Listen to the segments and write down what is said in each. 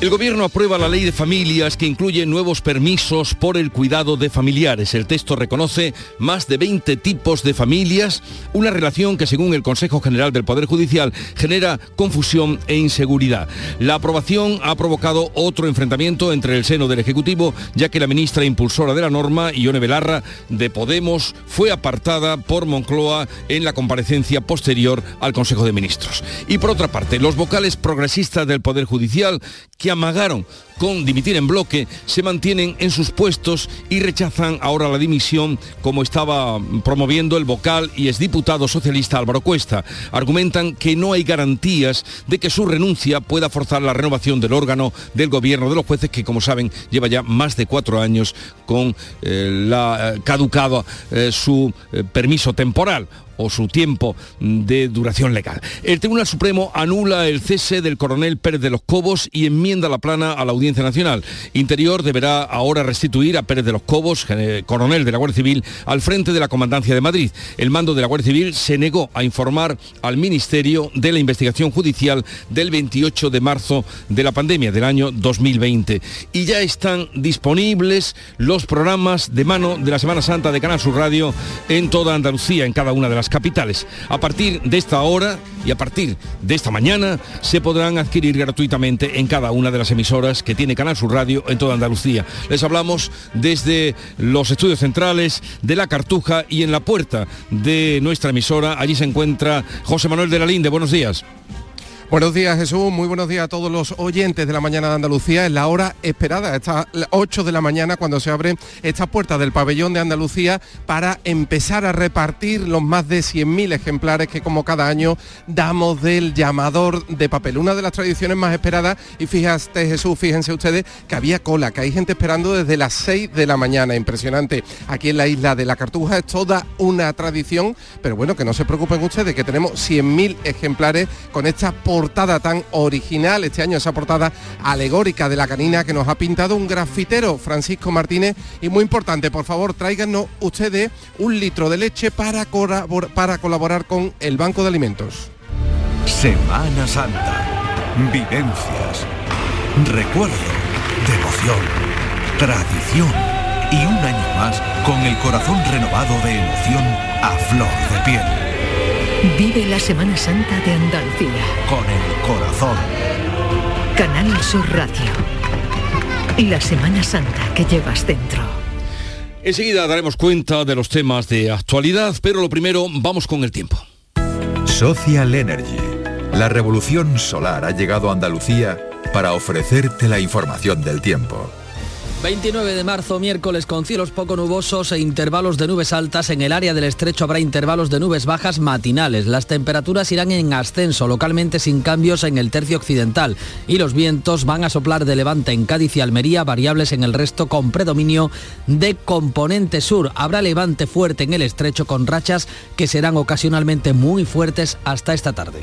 El Gobierno aprueba la ley de familias que incluye nuevos permisos por el cuidado de familiares. El texto reconoce más de 20 tipos de familias, una relación que según el Consejo General del Poder Judicial genera confusión e inseguridad. La aprobación ha provocado otro enfrentamiento entre el seno del Ejecutivo, ya que la ministra impulsora de la norma, Ione Belarra, de Podemos, fue apartada por Moncloa en la comparecencia posterior al Consejo de Ministros. Y por otra parte, los vocales progresistas del Poder Judicial amagaron con dimitir en bloque, se mantienen en sus puestos y rechazan ahora la dimisión como estaba promoviendo el vocal y exdiputado socialista Álvaro Cuesta. Argumentan que no hay garantías de que su renuncia pueda forzar la renovación del órgano del gobierno de los jueces que, como saben, lleva ya más de cuatro años con eh, la, eh, caducado eh, su permiso temporal o su tiempo de duración legal. El Tribunal Supremo anula el cese del coronel Pérez de los Cobos y enmienda la plana a la Audiencia Nacional. Interior deberá ahora restituir a Pérez de los Cobos, coronel de la Guardia Civil, al frente de la Comandancia de Madrid. El mando de la Guardia Civil se negó a informar al Ministerio de la investigación judicial del 28 de marzo de la pandemia del año 2020. Y ya están disponibles los programas de mano de la Semana Santa de Canal Sur Radio en toda Andalucía, en cada una de las capitales. A partir de esta hora y a partir de esta mañana se podrán adquirir gratuitamente en cada una de las emisoras que tiene Canal Sur Radio en toda Andalucía. Les hablamos desde los estudios centrales de La Cartuja y en la puerta de nuestra emisora. Allí se encuentra José Manuel de la Linde. Buenos días. Buenos días Jesús, muy buenos días a todos los oyentes de la mañana de Andalucía. Es la hora esperada, esta 8 de la mañana cuando se abren estas puertas del pabellón de Andalucía para empezar a repartir los más de 100.000 ejemplares que como cada año damos del llamador de papel. Una de las tradiciones más esperadas y fíjate Jesús, fíjense ustedes que había cola, que hay gente esperando desde las 6 de la mañana, impresionante. Aquí en la isla de la Cartuja es toda una tradición, pero bueno, que no se preocupen ustedes, que tenemos 100.000 ejemplares con esta portada tan original, este año esa portada alegórica de la canina que nos ha pintado un grafitero, Francisco Martínez, y muy importante, por favor, tráiganos ustedes un litro de leche para, para colaborar con el Banco de Alimentos. Semana Santa. Vivencias. Recuerdo. Devoción. Tradición. Y un año más con el corazón renovado de emoción a flor de piel. Vive la Semana Santa de Andalucía. Con el corazón. Canal Sur Radio. La Semana Santa que llevas dentro. Enseguida daremos cuenta de los temas de actualidad, pero lo primero vamos con el tiempo. Social Energy. La revolución solar ha llegado a Andalucía para ofrecerte la información del tiempo. 29 de marzo, miércoles, con cielos poco nubosos e intervalos de nubes altas. En el área del estrecho habrá intervalos de nubes bajas matinales. Las temperaturas irán en ascenso, localmente sin cambios en el tercio occidental. Y los vientos van a soplar de levante en Cádiz y Almería, variables en el resto con predominio de componente sur. Habrá levante fuerte en el estrecho con rachas que serán ocasionalmente muy fuertes hasta esta tarde.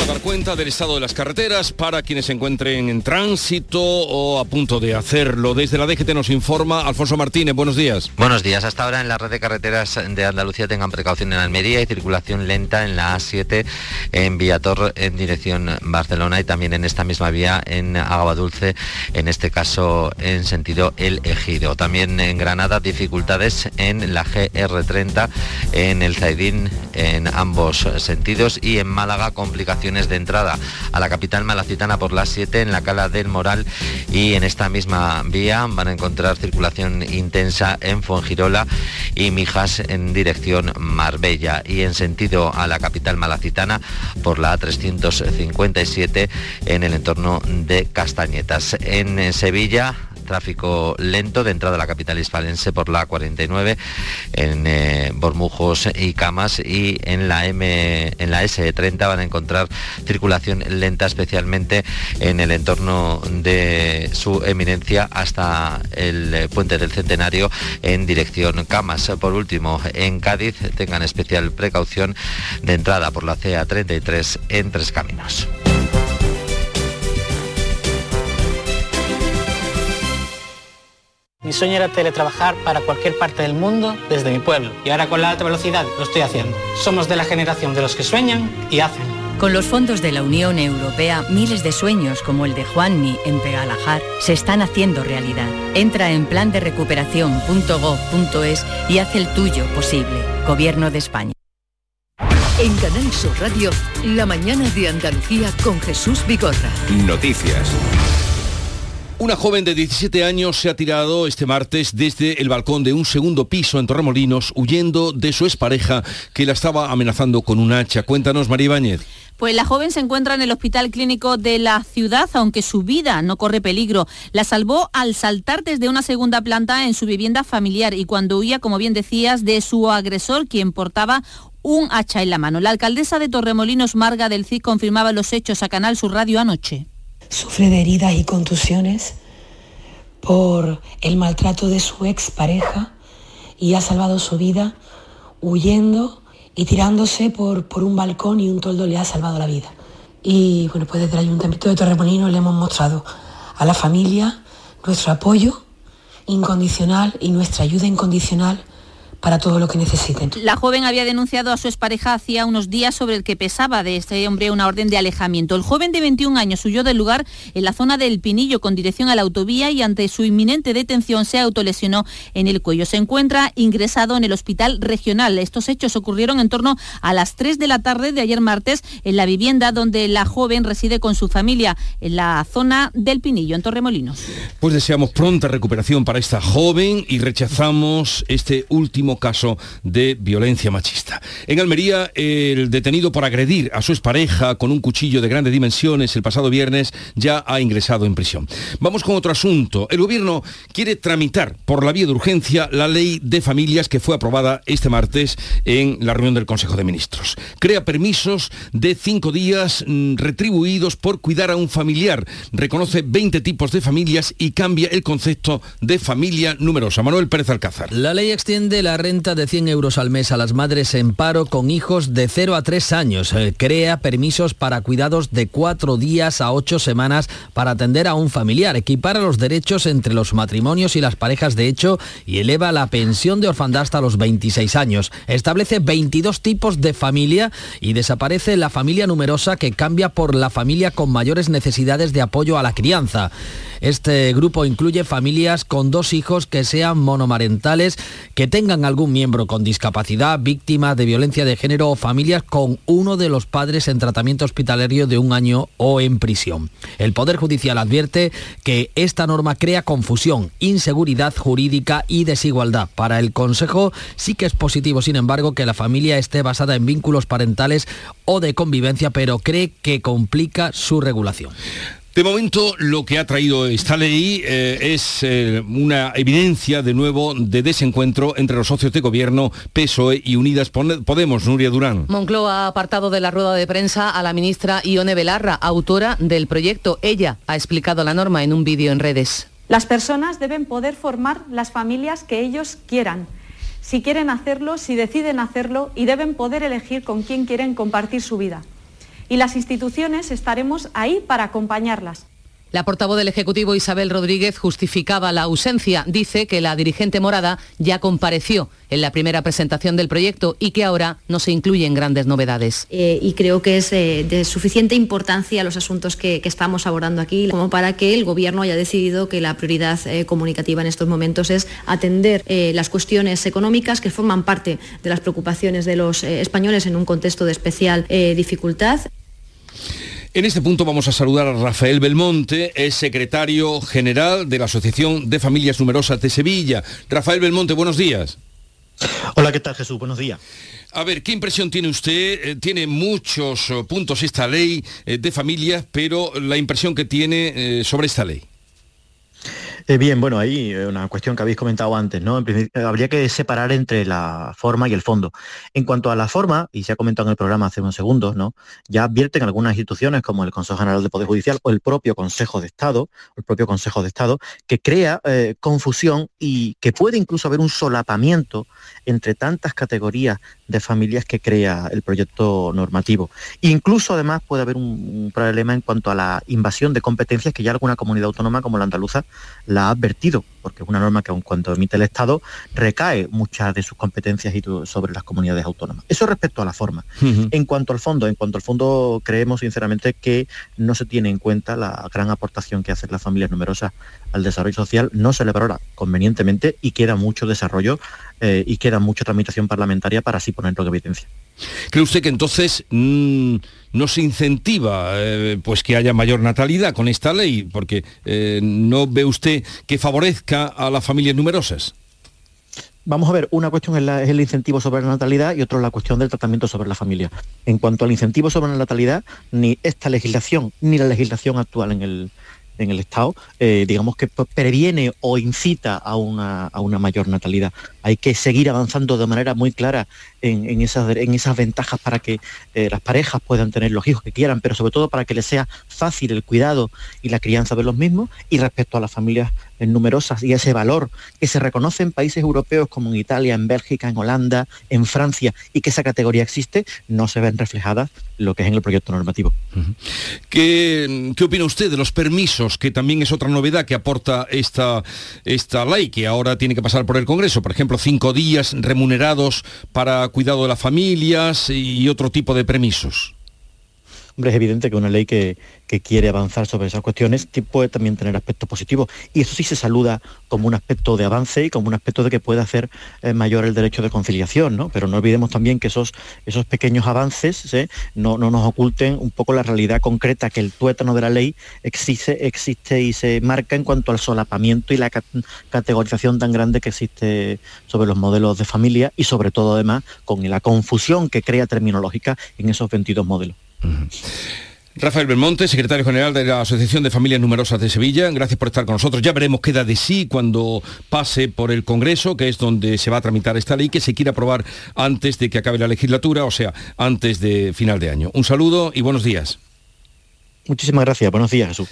A dar cuenta del estado de las carreteras para quienes se encuentren en tránsito o a punto de hacerlo. Desde la DGT nos informa Alfonso Martínez. Buenos días. Buenos días. Hasta ahora en la red de carreteras de Andalucía tengan precaución en Almería y circulación lenta en la A7 en Villator en dirección Barcelona y también en esta misma vía en Agua Dulce, en este caso en sentido El Ejido. También en Granada dificultades en la GR30 en el Zaidín en ambos sentidos y en Málaga complicaciones de entrada a la capital malacitana por las 7 en la cala del Moral y en esta misma vía van a encontrar circulación intensa en Fongirola y Mijas en dirección Marbella y en sentido a la capital malacitana por la A357 en el entorno de Castañetas. En Sevilla tráfico lento de entrada a la capital hispalense por la 49 en eh, Bormujos y Camas y en la M en la S30 van a encontrar circulación lenta especialmente en el entorno de su eminencia hasta el puente del Centenario en dirección Camas. Por último, en Cádiz tengan especial precaución de entrada por la CA33 en Tres Caminos. Mi sueño era teletrabajar para cualquier parte del mundo desde mi pueblo y ahora con la alta velocidad lo estoy haciendo. Somos de la generación de los que sueñan y hacen. Con los fondos de la Unión Europea, miles de sueños como el de Juanmi en Pegalajar se están haciendo realidad. Entra en plan de recuperación.gov.es y haz el tuyo posible. Gobierno de España. En Canal Sur Radio, la mañana de Andalucía con Jesús Vigorra. Noticias. Una joven de 17 años se ha tirado este martes desde el balcón de un segundo piso en Torremolinos huyendo de su expareja que la estaba amenazando con un hacha. Cuéntanos, María Ibáñez. Pues la joven se encuentra en el hospital clínico de la ciudad, aunque su vida no corre peligro. La salvó al saltar desde una segunda planta en su vivienda familiar y cuando huía, como bien decías, de su agresor, quien portaba un hacha en la mano. La alcaldesa de Torremolinos, Marga del Cid, confirmaba los hechos a Canal Sur Radio anoche sufre de heridas y contusiones por el maltrato de su expareja y ha salvado su vida huyendo y tirándose por, por un balcón y un toldo le ha salvado la vida. Y bueno, pues desde el Ayuntamiento de Torremolinos le hemos mostrado a la familia nuestro apoyo incondicional y nuestra ayuda incondicional para todo lo que necesiten. La joven había denunciado a su expareja hacía unos días sobre el que pesaba de este hombre una orden de alejamiento. El joven de 21 años huyó del lugar en la zona del Pinillo con dirección a la autovía y ante su inminente detención se autolesionó en el cuello. Se encuentra ingresado en el hospital regional. Estos hechos ocurrieron en torno a las 3 de la tarde de ayer martes en la vivienda donde la joven reside con su familia en la zona del Pinillo, en Torremolinos. Pues deseamos pronta recuperación para esta joven y rechazamos este último caso de violencia machista. En Almería, el detenido por agredir a su expareja con un cuchillo de grandes dimensiones el pasado viernes ya ha ingresado en prisión. Vamos con otro asunto. El gobierno quiere tramitar por la vía de urgencia la ley de familias que fue aprobada este martes en la reunión del Consejo de Ministros. Crea permisos de cinco días mm, retribuidos por cuidar a un familiar. Reconoce 20 tipos de familias y cambia el concepto de familia numerosa. Manuel Pérez Alcázar. La ley extiende la renta de 100 euros al mes a las madres en paro con hijos de 0 a 3 años. Eh, crea permisos para cuidados de 4 días a 8 semanas para atender a un familiar. Equipara los derechos entre los matrimonios y las parejas de hecho y eleva la pensión de orfandad hasta los 26 años. Establece 22 tipos de familia y desaparece la familia numerosa que cambia por la familia con mayores necesidades de apoyo a la crianza. Este grupo incluye familias con dos hijos que sean monomarentales, que tengan algún miembro con discapacidad, víctima de violencia de género o familias con uno de los padres en tratamiento hospitalario de un año o en prisión. El Poder Judicial advierte que esta norma crea confusión, inseguridad jurídica y desigualdad. Para el Consejo sí que es positivo, sin embargo, que la familia esté basada en vínculos parentales o de convivencia, pero cree que complica su regulación. De momento, lo que ha traído esta ley eh, es eh, una evidencia de nuevo de desencuentro entre los socios de gobierno, PSOE y Unidas Podemos, Nuria Durán. Moncloa ha apartado de la rueda de prensa a la ministra Ione Belarra, autora del proyecto. Ella ha explicado la norma en un vídeo en redes. Las personas deben poder formar las familias que ellos quieran, si quieren hacerlo, si deciden hacerlo, y deben poder elegir con quién quieren compartir su vida y las instituciones estaremos ahí para acompañarlas. La portavoz del Ejecutivo Isabel Rodríguez justificaba la ausencia. Dice que la dirigente morada ya compareció en la primera presentación del proyecto y que ahora no se incluyen grandes novedades. Eh, y creo que es eh, de suficiente importancia los asuntos que, estamos abordando aquí como para que el Gobierno haya decidido que la prioridad eh, comunicativa en estos momentos es atender las cuestiones económicas que forman parte de las preocupaciones de los españoles en un contexto de especial dificultad. En este punto vamos a saludar a Rafael Belmonte, es secretario general de la Asociación de Familias Numerosas de Sevilla. Rafael Belmonte, buenos días. Hola, ¿qué tal Jesús? Buenos días. A ver, ¿qué impresión tiene usted? Eh, tiene muchos eh, puntos esta ley eh, de familias, pero la impresión que tiene sobre esta ley. Eh, bien, bueno, ahí eh, una cuestión que habéis comentado antes, ¿no? habría que separar entre la forma y el fondo. En cuanto a la forma, y se ha comentado en el programa hace unos segundos, ¿no? Ya advierten algunas instituciones como el Consejo General del Poder Judicial o el propio Consejo de Estado, el propio Consejo de Estado, que crea eh, confusión y que puede incluso haber un solapamiento entre tantas categorías de familias que crea el proyecto normativo. Incluso además puede haber un, problema en cuanto a la invasión de competencias que ya alguna comunidad autónoma como la andaluza la ha advertido, porque es una norma que aun cuando emite el Estado recae muchas de sus competencias sobre las comunidades autónomas. Eso respecto a la forma. En cuanto al fondo, en cuanto al fondo creemos sinceramente que no se tiene en cuenta la gran aportación que hacen las familias numerosas al desarrollo social, no se le valora convenientemente y queda mucho desarrollo eh, y queda mucha tramitación parlamentaria para así ponerlo en evidencia. ¿Cree usted que entonces mm, no se incentiva eh, pues que haya mayor natalidad con esta ley? Porque eh, no ve usted que favorezca a las familias numerosas. Vamos a ver, una cuestión es, el incentivo sobre la natalidad y otra la cuestión del tratamiento sobre la familia. En cuanto al incentivo sobre la natalidad, ni esta legislación ni la legislación actual en el, en el Estado, eh, digamos que previene o incita a una, a una, mayor natalidad. Hay que seguir avanzando de manera muy clara en, esas, en esas, ventajas para que eh, las parejas puedan tener los hijos que quieran, pero sobre todo para que les sea fácil el cuidado y la crianza de los mismos y respecto a las familias numerosas y ese valor que se reconoce en países europeos como en Italia, en Bélgica, en Holanda, en Francia y que esa categoría existe, no se ven reflejadas lo que es en el proyecto normativo. ¿Qué, opina usted de los permisos, que también es otra novedad que aporta esta, esta ley, que ahora tiene que pasar por el Congreso? Por ejemplo, cinco días remunerados para cuidado de las familias y otro tipo de permisos. Hombre, es evidente que una ley que, quiere avanzar sobre esas cuestiones puede también tener aspectos positivos. Y eso sí se saluda como un aspecto de avance y como un aspecto de que puede hacer eh, mayor el derecho de conciliación, ¿no? Pero no olvidemos también que esos, pequeños avances ¿eh? no, nos oculten un poco la realidad concreta que el tuétano de la ley existe, existe y se marca en cuanto al solapamiento y la categorización tan grande que existe sobre los modelos de familia y sobre todo además con la confusión que crea terminológica en esos 22 modelos. Rafael Belmonte, secretario general de la Asociación de Familias Numerosas de Sevilla, gracias por estar con nosotros. Ya veremos qué da de sí cuando pase por el Congreso, que es donde se va a tramitar esta ley, que se quiere aprobar antes de que acabe la legislatura, o sea, antes de final de año. Un saludo y buenos días. Muchísimas gracias. Buenos días, Jesús.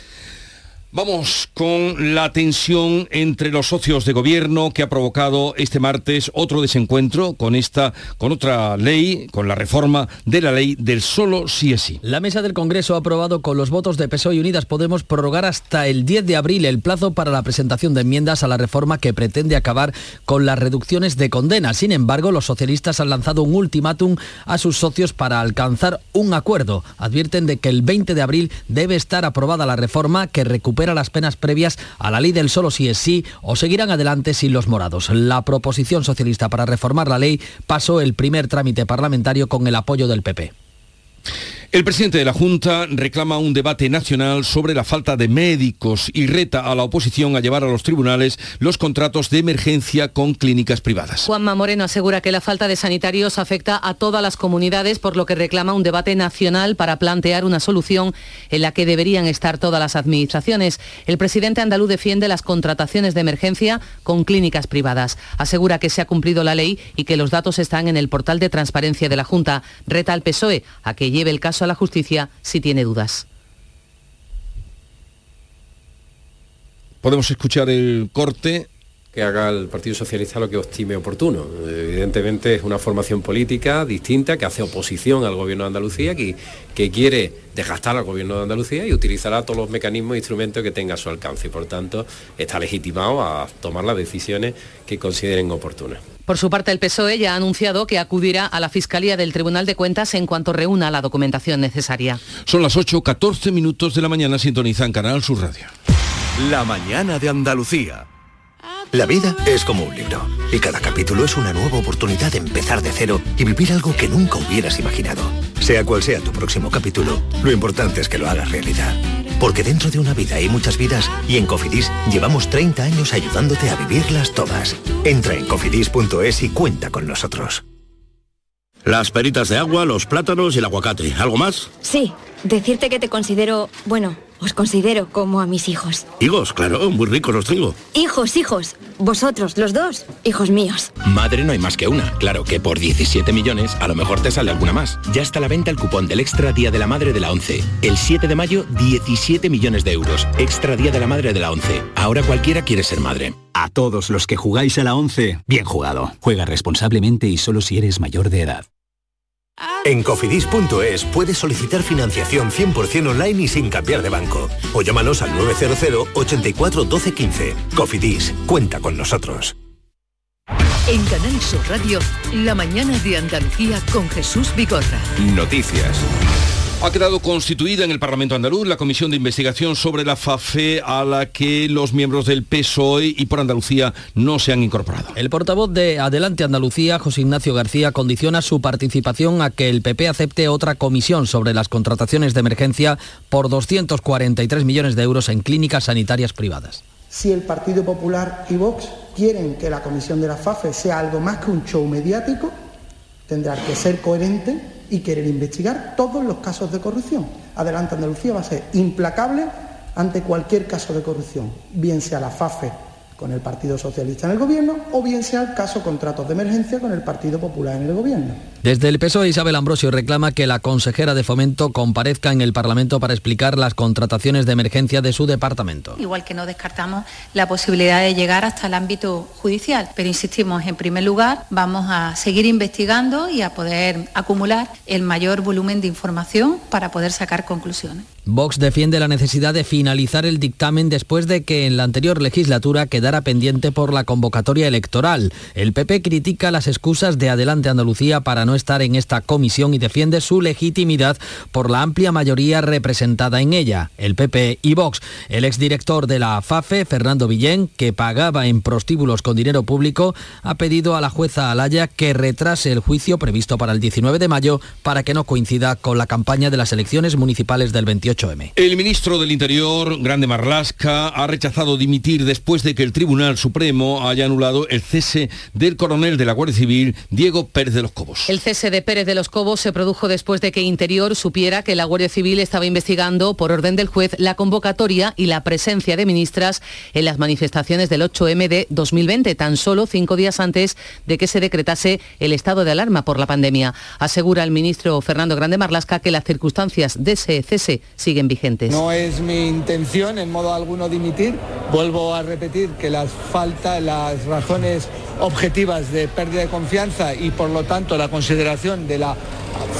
Vamos con la tensión entre los socios de gobierno que ha provocado este martes otro desencuentro con esta, con otra ley, con la reforma de la ley del solo sí es sí. La mesa del Congreso ha aprobado con los votos de PSOE y Unidas Podemos prorrogar hasta el 10 de abril el plazo para la presentación de enmiendas a la reforma que pretende acabar con las reducciones de condena. Sin embargo, los socialistas han lanzado un ultimátum a sus socios para alcanzar un acuerdo. Advierten de que el 20 de abril debe estar aprobada la reforma que recupera a las penas previas a la ley del solo si es sí o seguirán adelante sin los morados. La proposición socialista para reformar la ley pasó el primer trámite parlamentario con el apoyo del PP. El presidente de la Junta reclama un debate nacional sobre la falta de médicos y reta a la oposición a llevar a los tribunales los contratos de emergencia con clínicas privadas. Juanma Moreno asegura que la falta de sanitarios afecta a todas las comunidades, por lo que reclama un debate nacional para plantear una solución en la que deberían estar todas las administraciones. El presidente andaluz defiende las contrataciones de emergencia con clínicas privadas. Asegura que se ha cumplido la ley y que los datos están en el portal de transparencia de la Junta. Reta al PSOE a que lleve el caso a la justicia si tiene dudas. Podemos escuchar el corte que haga el Partido Socialista lo que estime oportuno. Evidentemente es una formación política distinta que hace oposición al Gobierno de Andalucía, que, que quiere desgastar al Gobierno de Andalucía y utilizará todos los mecanismos e instrumentos que tenga a su alcance y por tanto está legitimado a tomar las decisiones que consideren oportunas. Por su parte, el PSOE ya ha anunciado que acudirá a la Fiscalía del Tribunal de Cuentas en cuanto reúna la documentación necesaria. Son las 8.14 minutos de la mañana, sintonizan Canal Sur Radio. La mañana de Andalucía. La vida es como un libro y cada capítulo es una nueva oportunidad de empezar de cero y vivir algo que nunca hubieras imaginado. Sea cual sea tu próximo capítulo, lo importante es que lo hagas realidad. Porque dentro de una vida hay muchas vidas y en Cofidis llevamos 30 años ayudándote a vivirlas todas. Entra en cofidis.es y cuenta con nosotros. Las peritas de agua, los plátanos y el aguacate. ¿Algo más? Sí, decirte que te considero, bueno, os considero como a mis hijos. Higos, claro, muy ricos los tengo. Hijos, hijos. Vosotros, los dos, hijos míos. Madre no hay más que una. Claro que por 17 millones a lo mejor te sale alguna más. Ya está a la venta el cupón del Extra Día de la Madre de la 11. El 7 de mayo, 17 millones de euros. Extra Día de la Madre de la 11. Ahora cualquiera quiere ser madre. A todos los que jugáis a la 11, bien jugado. Juega responsablemente y solo si eres mayor de edad. En cofidis.es puedes solicitar financiación 100% online y sin cambiar de banco. O llámanos al 900 84 12 15. Cofidis, cuenta con nosotros. En Canal Sur Radio, la mañana de Andalucía con Jesús Bigorra. Noticias. Ha quedado constituida en el Parlamento andaluz la comisión de investigación sobre la FAFE a la que los miembros del PSOE y por Andalucía no se han incorporado. El portavoz de Adelante Andalucía, José Ignacio García, condiciona su participación a que el PP acepte otra comisión sobre las contrataciones de emergencia por 243 millones de euros en clínicas sanitarias privadas. Si el Partido Popular y Vox quieren que la comisión de la FAFE sea algo más que un show mediático, tendrá que ser coherente y querer investigar todos los casos de corrupción. Adelante Andalucía va a ser implacable ante cualquier caso de corrupción, bien sea la FAFE con el Partido Socialista en el Gobierno o bien sea el caso contratos de emergencia con el Partido Popular en el Gobierno. Desde el PSOE, Isabel Ambrosio reclama que la consejera de Fomento comparezca en el Parlamento para explicar las contrataciones de emergencia de su departamento. Igual que no descartamos la posibilidad de llegar hasta el ámbito judicial, pero insistimos, en primer lugar, vamos a seguir investigando y a poder acumular el mayor volumen de información para poder sacar conclusiones. Vox defiende la necesidad de finalizar el dictamen después de que en la anterior legislatura quedara pendiente por la convocatoria electoral. El PP critica las excusas de Adelante Andalucía para no estar en esta comisión y defiende su legitimidad por la amplia mayoría representada en ella, el PP y Vox. El exdirector de la FAFE, Fernando Villén, que pagaba en prostíbulos con dinero público, ha pedido a la jueza Alaya que retrase el juicio previsto para el 19 de mayo para que no coincida con la campaña de las elecciones municipales del 28 el ministro del Interior, Grande Marlasca, ha rechazado dimitir después de que el Tribunal Supremo haya anulado el cese del coronel de la Guardia Civil, Diego Pérez de los Cobos. El cese de Pérez de los Cobos se produjo después de que Interior supiera que la Guardia Civil estaba investigando, por orden del juez, la convocatoria y la presencia de ministras en las manifestaciones del 8M de 2020, tan solo cinco días antes de que se decretase el estado de alarma por la pandemia. Asegura el ministro Fernando Grande Marlasca que las circunstancias de ese cese siguen vigentes. No es mi intención en modo alguno dimitir. Vuelvo a repetir que las las razones objetivas de pérdida de confianza y por lo tanto la consideración de la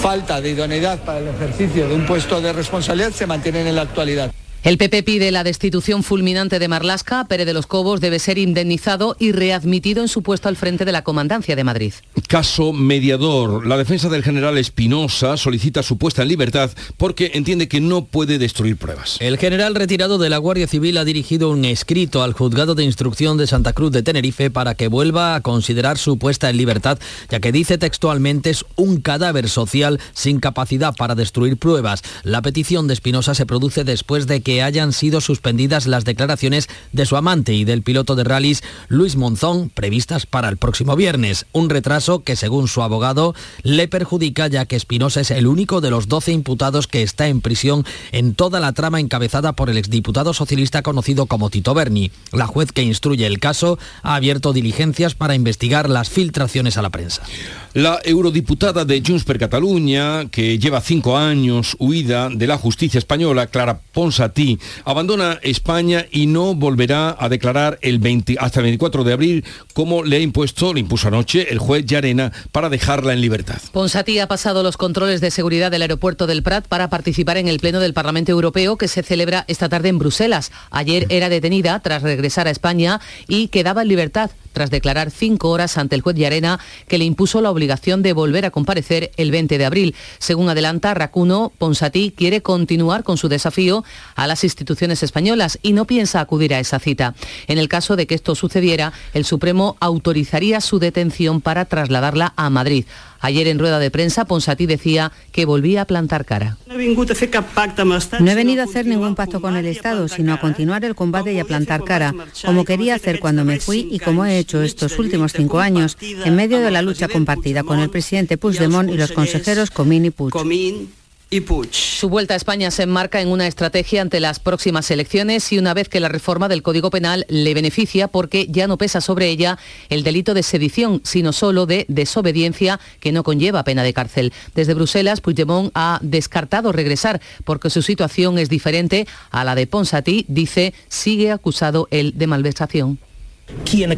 falta de idoneidad para el ejercicio de un puesto de responsabilidad se mantienen en la actualidad. El PP pide la destitución fulminante de Marlasca. Pérez de los Cobos debe ser indemnizado y readmitido en su puesto al frente de la Comandancia de Madrid. Caso mediador. La defensa del general Espinosa solicita su puesta en libertad porque entiende que no puede destruir pruebas. El general retirado de la Guardia Civil ha dirigido un escrito al juzgado de instrucción de Santa Cruz de Tenerife para que vuelva a considerar su puesta en libertad, ya que dice textualmente es un cadáver social sin capacidad para destruir pruebas. La petición de Espinosa se produce después de que hayan sido suspendidas las declaraciones de su amante y del piloto de rallies Luis Monzón previstas para el próximo viernes. Un retraso que según su abogado le perjudica ya que Espinosa es el único de los 12 imputados que está en prisión en toda la trama encabezada por el exdiputado socialista conocido como Tito Berni. La juez que instruye el caso ha abierto diligencias para investigar las filtraciones a la prensa. La eurodiputada de Junts per Catalunya, que lleva cinco años huida de la justicia española, Clara Ponsatí, abandona España y no volverá a declarar el 20, hasta el 24 de abril, como le ha impuesto, le impuso anoche el juez Llarena para dejarla en libertad. Ponsatí ha pasado los controles de seguridad del aeropuerto del Prat para participar en el Pleno del Parlamento Europeo que se celebra esta tarde en Bruselas. Ayer era detenida tras regresar a España y quedaba en libertad tras declarar cinco horas ante el juez Llarena que le impuso la obligación de volver a comparecer el 20 de abril. Según adelanta Racuno, Ponsatí quiere continuar con su desafío a las instituciones españolas y no piensa acudir a esa cita. En el caso de que esto sucediera, el Supremo autorizaría su detención para trasladarla a Madrid. Ayer en rueda de prensa, Ponsatí decía que volvía a plantar cara. No he venido a hacer ningún pacto con el Estado, sino a continuar el combate y a plantar cara, como quería hacer cuando me fui y como he hecho estos últimos cinco años, en medio de la lucha compartida con el presidente Puigdemont y los consejeros Comín y Puig. Su vuelta a España se enmarca en una estrategia ante las próximas elecciones y una vez que la reforma del Código Penal le beneficia porque ya no pesa sobre ella el delito de sedición, sino solo de desobediencia que no conlleva pena de cárcel. Desde Bruselas, Puigdemont ha descartado regresar porque su situación es diferente a la de Ponsatí, dice, sigue acusado él de malversación. Quien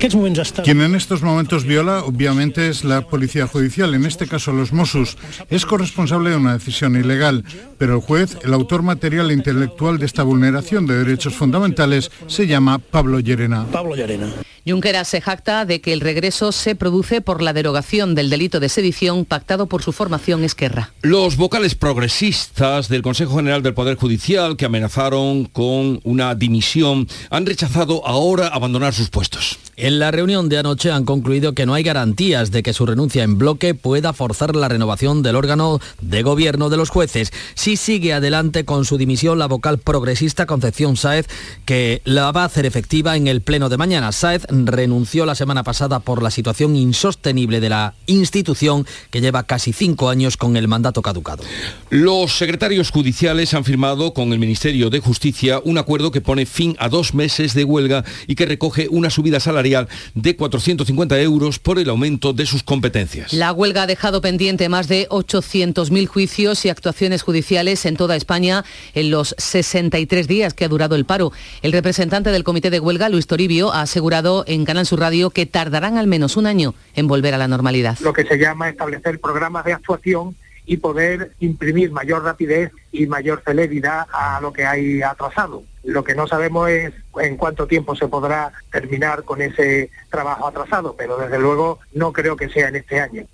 en estos momentos viola, obviamente, es la Policía Judicial, en este caso los Mossos. Es corresponsable de una decisión ilegal, pero el juez, el autor material e intelectual de esta vulneración de derechos fundamentales, se llama Pablo Llerena. Pablo Llerena. Junqueras se jacta de que el regreso se produce por la derogación del delito de sedición pactado por su formación Esquerra. Los vocales progresistas del Consejo General del Poder Judicial, que amenazaron con una dimisión, han rechazado ahora abandonar sus puestos momentos. En la reunión de anoche han concluido que no hay garantías de que su renuncia en bloque pueda forzar la renovación del órgano de gobierno de los jueces. Si sigue adelante con su dimisión la vocal progresista Concepción Sáez, que la va a hacer efectiva en el pleno de mañana. Sáez renunció la semana pasada por la situación insostenible de la institución que lleva casi cinco años con el mandato caducado. Los secretarios judiciales han firmado con el Ministerio de Justicia un acuerdo que pone fin a dos meses de huelga y que recoge una subida salarial de 450 euros por el aumento de sus competencias. La huelga ha dejado pendiente más de 800.000 juicios y actuaciones judiciales en toda España en los 63 días que ha durado el paro. El representante del comité de huelga, Luis Toribio, ha asegurado en Canal Sur Radio que tardarán al menos un año en volver a la normalidad. Lo que se llama establecer programas de actuación y poder imprimir mayor rapidez y mayor celeridad a lo que hay atrasado. Lo que no sabemos es en cuánto tiempo se podrá terminar con ese trabajo atrasado, pero desde luego no creo que sea en este año.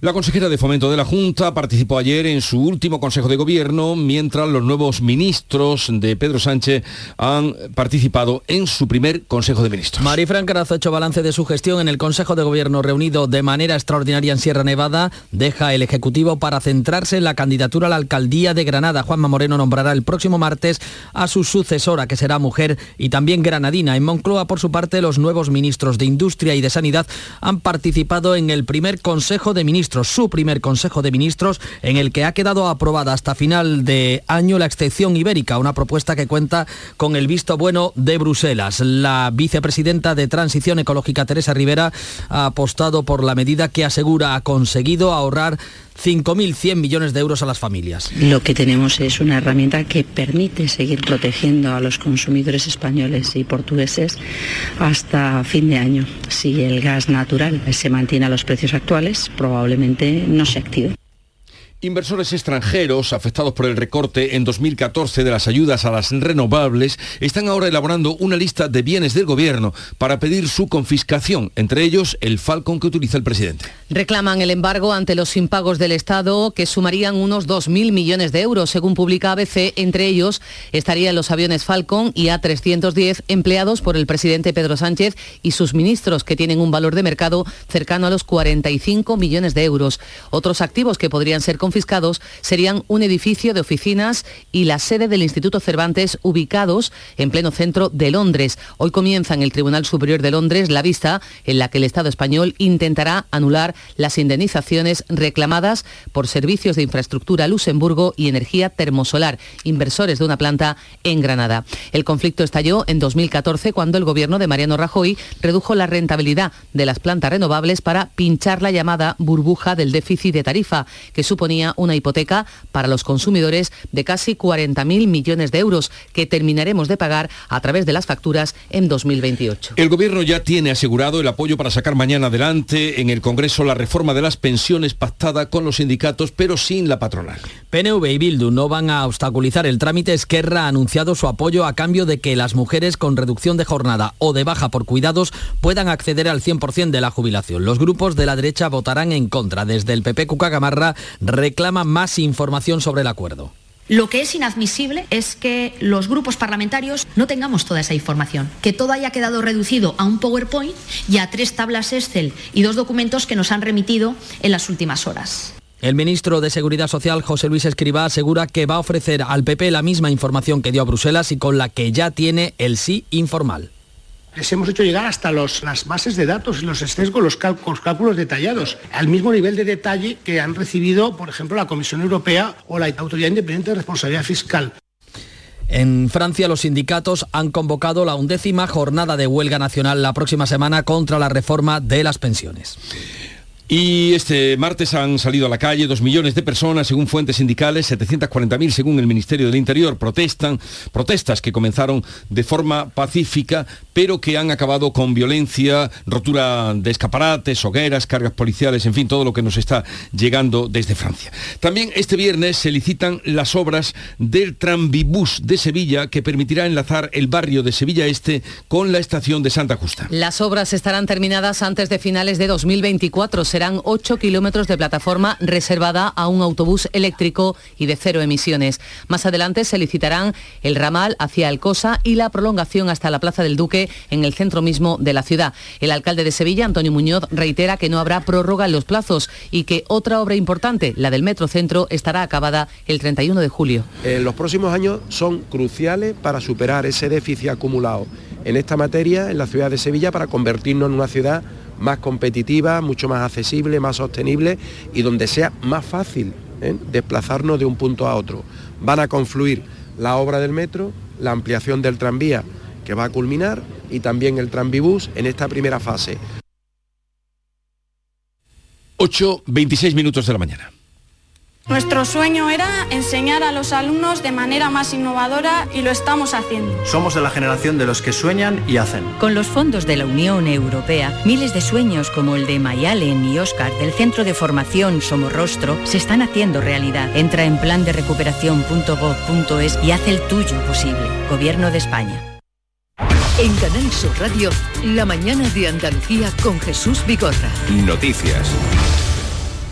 La consejera de Fomento de la Junta participó ayer en su último Consejo de Gobierno, mientras los nuevos ministros de Pedro Sánchez han participado en su primer Consejo de Ministros. Marifran Carazo ha hecho balance de su gestión en el Consejo de Gobierno reunido de manera extraordinaria en Sierra Nevada. Deja el Ejecutivo para centrarse en la candidatura a la alcaldía de Granada. Juanma Moreno nombrará el próximo martes a su sucesora, que será mujer y también granadina. En Moncloa, por su parte, los nuevos ministros de Industria y de Sanidad han participado en el primer Consejo de Ministros su primer Consejo de Ministros, en el que ha quedado aprobada hasta final de año la excepción ibérica, una propuesta que cuenta con el visto bueno de Bruselas. La vicepresidenta de Transición Ecológica, Teresa Rivera, ha apostado por la medida que asegura ha conseguido ahorrar 5.100 millones de euros a las familias. Lo que tenemos es una herramienta que permite seguir protegiendo a los consumidores españoles y portugueses hasta fin de año. Si el gas natural se mantiene a los precios actuales, probablemente no se active. Inversores extranjeros afectados por el recorte en 2014 de las ayudas a las renovables están ahora elaborando una lista de bienes del gobierno para pedir su confiscación, entre ellos el Falcon que utiliza el presidente. Reclaman el embargo ante los impagos del Estado que sumarían unos 2.000 millones de euros, según publica ABC. Entre ellos estarían los aviones Falcon y A310 empleados por el presidente Pedro Sánchez y sus ministros, que tienen un valor de mercado cercano a los 45 millones de euros. Otros activos que podrían ser confiscados serían un edificio de oficinas y la sede del Instituto Cervantes ubicados en pleno centro de Londres. Hoy comienza en el Tribunal Superior de Londres la vista en la que el Estado español intentará anular las indemnizaciones reclamadas por servicios de infraestructura Luxemburgo y energía termosolar, inversores de una planta en Granada. El conflicto estalló en 2014 cuando el gobierno de Mariano Rajoy redujo la rentabilidad de las plantas renovables para pinchar la llamada burbuja del déficit de tarifa, que suponía una hipoteca para los consumidores de casi 40.000 millones de euros que terminaremos de pagar a través de las facturas en 2028. El gobierno ya tiene asegurado el apoyo para sacar mañana adelante en el Congreso la reforma de las pensiones pactada con los sindicatos, pero sin la patronal. PNV y Bildu no van a obstaculizar el trámite. Esquerra ha anunciado su apoyo a cambio de que las mujeres con reducción de jornada o de baja por cuidados puedan acceder al 100% de la jubilación. Los grupos de la derecha votarán en contra. Desde el PP Cuca Gamarra reclama más información sobre el acuerdo. Lo que es inadmisible es que los grupos parlamentarios no tengamos toda esa información, que todo haya quedado reducido a un PowerPoint y a tres tablas Excel y dos documentos que nos han remitido en las últimas horas. El ministro de Seguridad Social, José Luis Escribá, asegura que va a ofrecer al PP la misma información que dio a Bruselas y con la que ya tiene el sí informal les hemos hecho llegar hasta las bases de datos y los sesgos, los, los cálculos detallados, al mismo nivel de detalle que han recibido, por ejemplo, la Comisión Europea o la Autoridad Independiente de Responsabilidad Fiscal. En Francia los sindicatos han convocado la undécima jornada de huelga nacional la próxima semana contra la reforma de las pensiones. Y este martes han salido a la calle dos millones de personas, según fuentes sindicales, 740.000 según el Ministerio del Interior. Protestan, protestas que comenzaron de forma pacífica, pero que han acabado con violencia, rotura de escaparates, hogueras, cargas policiales, en fin, todo lo que nos está llegando desde Francia. También este viernes se licitan las obras del tranvibús de Sevilla, que permitirá enlazar el barrio de Sevilla Este con la estación de Santa Justa. Las obras estarán terminadas antes de finales de 2024 serán 8 kilómetros de plataforma reservada a un autobús eléctrico y de cero emisiones. Más adelante se licitarán el ramal hacia Alcosa y la prolongación hasta la Plaza del Duque en el centro mismo de la ciudad. El alcalde de Sevilla, Antonio Muñoz, reitera que no habrá prórroga en los plazos y que otra obra importante, la del Metro Centro, estará acabada el 31 de julio. Eh, los próximos años son cruciales para superar ese déficit acumulado en esta materia en la ciudad de Sevilla para convertirnos en una ciudad más competitiva, mucho más accesible, más sostenible y donde sea más fácil ¿eh? desplazarnos de un punto a otro. Van a confluir la obra del metro, la ampliación del tranvía que va a culminar y también el tranvibús en esta primera fase. 8, 26 minutos de la mañana. Nuestro sueño era enseñar a los alumnos de manera más innovadora y lo estamos haciendo. Somos de la generación de los que sueñan y hacen. Con los fondos de la Unión Europea, miles de sueños como el de Mayalen y Oscar del Centro de Formación Somorrostro se están haciendo realidad. Entra en plan de recuperación.gov.es y haz el tuyo posible. Gobierno de España. En Canal Sur Radio, la mañana de Andalucía con Jesús Vigorra. Noticias.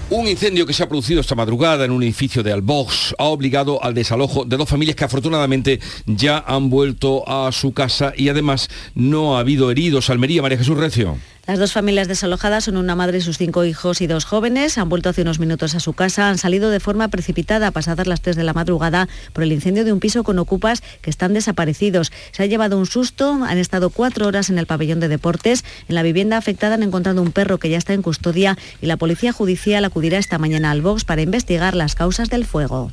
Un incendio que se ha producido esta madrugada en un edificio de Albox ha obligado al desalojo de dos familias que afortunadamente ya han vuelto a su casa y además no ha habido heridos. Almería, María Jesús Recio. Las dos familias desalojadas son una madre y sus cinco hijos y dos jóvenes. Han vuelto hace unos minutos a su casa. Han salido de forma precipitada pasadas las 3 de la madrugada por el incendio de un piso con ocupas que están desaparecidos. Se ha llevado un susto. Han estado cuatro horas en el pabellón de deportes. En la vivienda afectada han encontrado un perro que ya está en custodia y la policía judicial acudirá esta mañana al Vox para investigar las causas del fuego.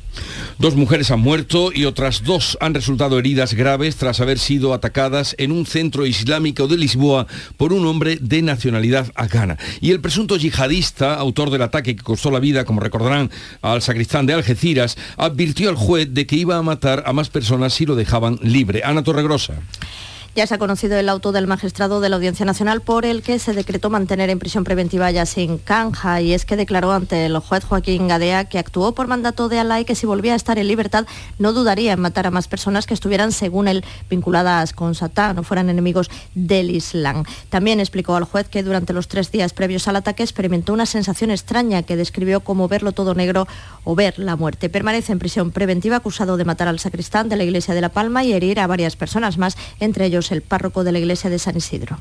Dos mujeres han muerto y otras dos han resultado heridas graves tras haber sido atacadas en un centro islámico de Lisboa por un hombre de nacionalidad afgana. Y el presunto yihadista, autor del ataque que costó la vida, como recordarán, al sacristán de Algeciras, advirtió al juez de que iba a matar a más personas si lo dejaban libre. Ana Torregrosa. Ya se ha conocido el auto del magistrado de la Audiencia Nacional por el que se decretó mantener en prisión preventiva a Yasin Canja y es que declaró ante el juez Joaquín Gadea que actuó por mandato de Alá y que si volvía a estar en libertad no dudaría en matar a más personas que estuvieran, según él, vinculadas con Satán o fueran enemigos del Islam. También explicó al juez que durante los tres días previos al ataque experimentó una sensación extraña que describió como verlo todo negro o ver la muerte. Permanece en prisión preventiva acusado de matar al sacristán de la iglesia de La Palma y herir a varias personas más, entre ellos el párroco de la iglesia de San Isidro.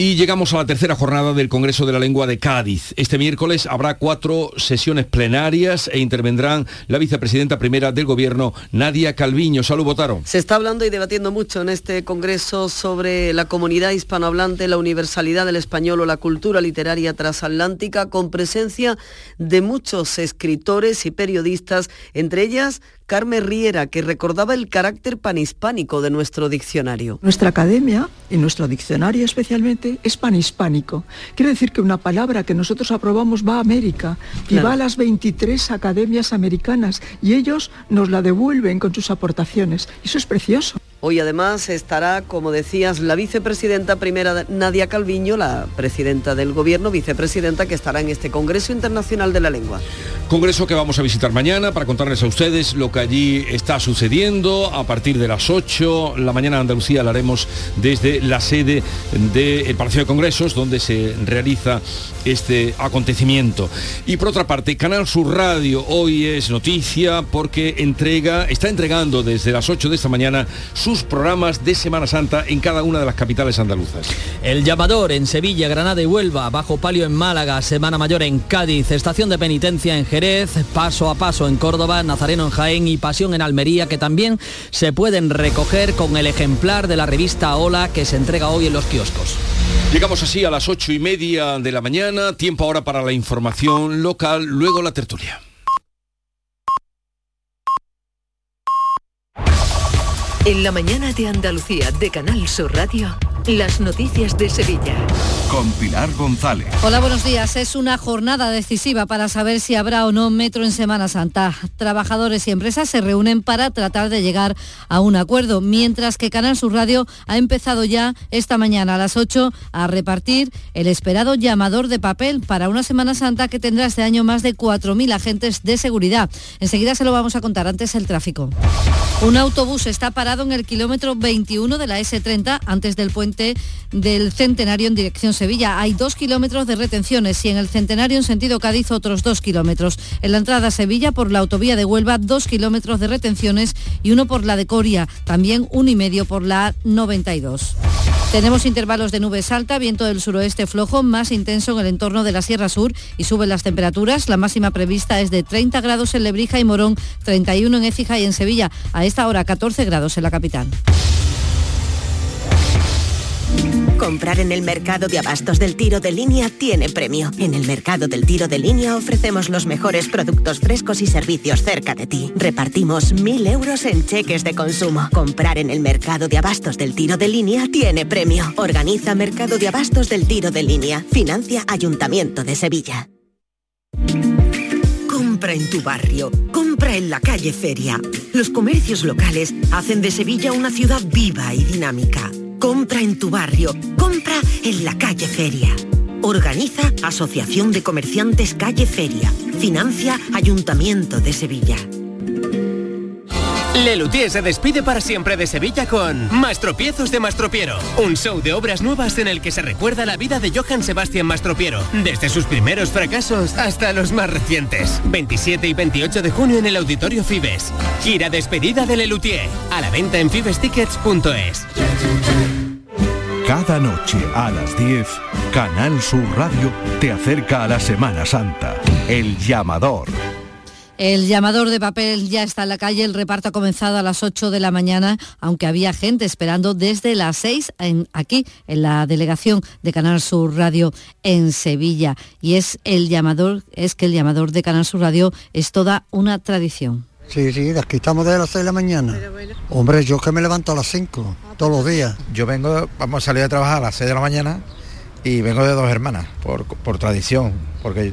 Y llegamos a la tercera jornada del Congreso de la Lengua de Cádiz. Este miércoles habrá cuatro sesiones plenarias e intervendrán la vicepresidenta primera del Gobierno, Nadia Calviño. Salud, Botaro. Se está hablando y debatiendo mucho en este Congreso sobre la comunidad hispanohablante, la universalidad del español o la cultura literaria transatlántica, con presencia de muchos escritores y periodistas, entre ellas Carmen Riera, que recordaba el carácter panhispánico de nuestro diccionario. Nuestra academia, y nuestro diccionario especialmente, es panhispánico. Quiere decir que una palabra que nosotros aprobamos va a América y va a las 23 academias americanas y ellos nos la devuelven con sus aportaciones. Eso es precioso. Hoy además estará, como decías, la vicepresidenta primera Nadia Calviño, la presidenta del gobierno, vicepresidenta que estará en este Congreso Internacional de la Lengua. Congreso que vamos a visitar mañana para contarles a ustedes lo que allí está sucediendo a partir de las 8. La mañana de Andalucía la haremos desde la sede del Palacio de Congresos, donde se realiza este acontecimiento. Y por otra parte, Canal Sur Radio hoy es noticia porque entrega, está entregando desde las 8 de esta mañana sus programas de Semana Santa en cada una de las capitales andaluzas. El llamador en Sevilla, Granada y Huelva, Bajo Palio en Málaga, Semana Mayor en Cádiz, Estación de Penitencia en Jerez, Paso a Paso en Córdoba, Nazareno en Jaén y Pasión en Almería, que también se pueden recoger con el ejemplar de la revista Hola que se entrega hoy en los kioscos. Llegamos así a las ocho y media de la mañana, tiempo ahora para la información local, luego la tertulia. En la mañana de Andalucía de Canal Sur Radio. Las noticias de Sevilla. Con Pilar González. Hola, buenos días. Es una jornada decisiva para saber si habrá o no metro en Semana Santa. Trabajadores y empresas se reúnen para tratar de llegar a un acuerdo, mientras que Canal Sur Radio ha empezado ya esta mañana a las 8 a repartir el esperado llamador de papel para una Semana Santa que tendrá este año más de 4.000 agentes de seguridad. Enseguida se lo vamos a contar antes el tráfico. Un autobús está parado en el kilómetro 21 de la S30 antes del del Centenario en dirección Sevilla. Hay dos kilómetros de retenciones y en el Centenario en sentido Cádiz otros dos kilómetros. En la entrada a Sevilla por la autovía de Huelva dos kilómetros de retenciones y uno por la de Coria, también uno y medio por la 92. Tenemos intervalos de nubes alta, viento del suroeste flojo, más intenso en el entorno de la Sierra Sur y suben las temperaturas. La máxima prevista es de 30 grados en Lebrija y Morón, 31 en Écija y en Sevilla. A esta hora 14 grados en la capital. Comprar en el mercado de abastos del tiro de línea tiene premio. En el mercado del tiro de línea ofrecemos los mejores productos frescos y servicios cerca de ti. Repartimos mil euros en cheques de consumo. Comprar en el mercado de abastos del tiro de línea tiene premio. Organiza Mercado de Abastos del Tiro de Línea. Financia Ayuntamiento de Sevilla. Compra en tu barrio. Compra en la calle Feria. Los comercios locales hacen de Sevilla una ciudad viva y dinámica. Compra en tu barrio. Compra en la calle Feria. Organiza Asociación de Comerciantes Calle Feria. Financia Ayuntamiento de Sevilla. Lelutier se despide para siempre de Sevilla con Mastropiezos de Mastropiero, un show de obras nuevas en el que se recuerda la vida de Johann Sebastian Mastropiero, desde sus primeros fracasos hasta los más recientes. 27 y 28 de junio en el Auditorio Fibes. Gira despedida de Lelutier, a la venta en fibestickets.es. Cada noche a las 10, Canal Sur Radio te acerca a la Semana Santa. El llamador. El llamador de papel ya está en la calle, el reparto ha comenzado a las 8 de la mañana, aunque había gente esperando desde las 6 en, aquí en la delegación de Canal Sur Radio en Sevilla. Y es el llamador, es que el llamador de Canal Sur Radio es toda una tradición. Sí, sí, aquí estamos desde las 6 de la mañana. Hombre, yo que me levanto a las 5, todos los días. Yo vengo, vamos a salir a trabajar a las 6 de la mañana y vengo de dos hermanas, por, por tradición, porque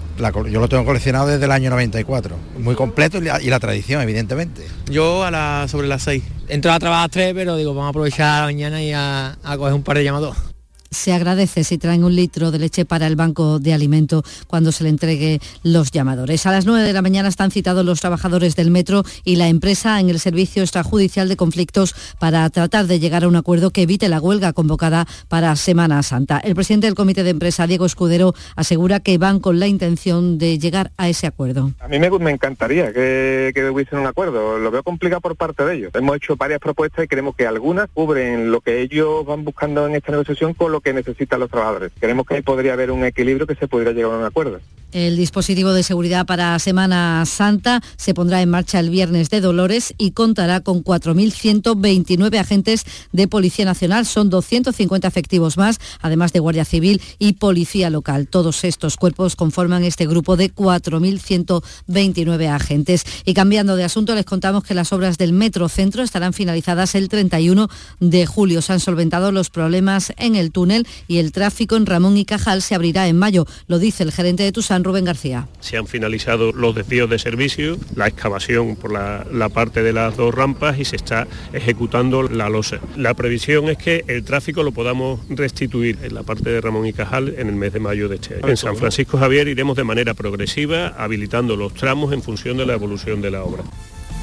yo lo tengo coleccionado desde el año 94. Muy completo y la, y la tradición, evidentemente. Yo a la, sobre las 6. Entro a trabajar a las 3, pero digo, vamos a aprovechar la mañana y a, a coger un par de llamados se agradece si traen un litro de leche para el banco de alimento cuando se le entregue los llamadores. A las 9 de la mañana están citados los trabajadores del metro y la empresa en el servicio extrajudicial de conflictos para tratar de llegar a un acuerdo que evite la huelga convocada para Semana Santa. El presidente del comité de empresa, Diego Escudero, asegura que van con la intención de llegar a ese acuerdo. A mí me, encantaría que, que hubiesen un acuerdo. Lo veo complicado por parte de ellos. Hemos hecho varias propuestas y creemos que algunas cubren lo que ellos van buscando en esta negociación con lo necesitan los trabajadores. Creemos que ahí podría haber un equilibrio que se podría llegar a un acuerdo. El dispositivo de seguridad para Semana Santa se pondrá en marcha el viernes de Dolores y contará con 4.129 agentes de Policía Nacional. Son 250 efectivos más, además de Guardia Civil y Policía Local. Todos estos cuerpos conforman este grupo de 4.129 agentes. Y cambiando de asunto, les contamos que las obras del Metro Centro estarán finalizadas el 31 de julio. Se han solventado los problemas en el túnel y el tráfico en Ramón y Cajal se abrirá en mayo. Lo dice el gerente de Tusan, Rubén García. Se han finalizado los desvíos de servicio, la excavación por la, la parte de las dos rampas y se está ejecutando la losa. La previsión es que el tráfico lo podamos restituir en la parte de Ramón y Cajal en el mes de mayo de este año. En San Francisco Javier iremos de manera progresiva habilitando los tramos en función de la evolución de la obra.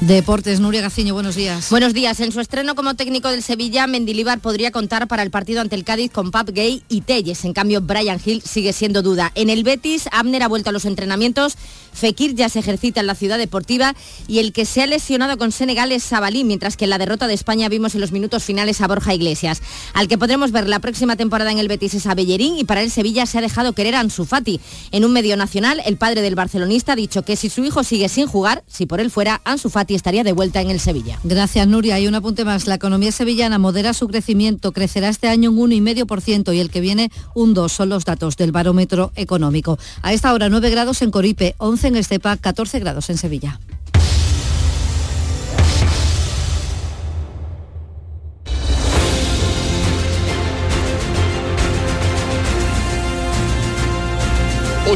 Deportes, Nuria Gaciño, buenos días. Buenos días. En su estreno como técnico del Sevilla, Mendilibar podría contar para el partido ante el Cádiz con Pap Gay y Telles. En cambio, Brian Hill sigue siendo duda. En el Betis, Abner ha vuelto a los entrenamientos, Fekir ya se ejercita en la ciudad deportiva y el que se ha lesionado con Senegal es Sabalí, mientras que en la derrota de España vimos en los minutos finales a Borja Iglesias. Al que podremos ver la próxima temporada en el Betis es a Bellerín y para el Sevilla se ha dejado querer a Ansu Fati. En un medio nacional, el padre del barcelonista ha dicho que si su hijo sigue sin jugar, si por él fuera, Ansu Fati estaría de vuelta en el Sevilla. Gracias, Nuria. Y un apunte más. La economía sevillana modera su crecimiento. Crecerá este año un 1,5% y el que viene un 2. Son los datos del barómetro económico. A esta hora 9 grados en Coripe, 11 en Estepa, 14 grados en Sevilla.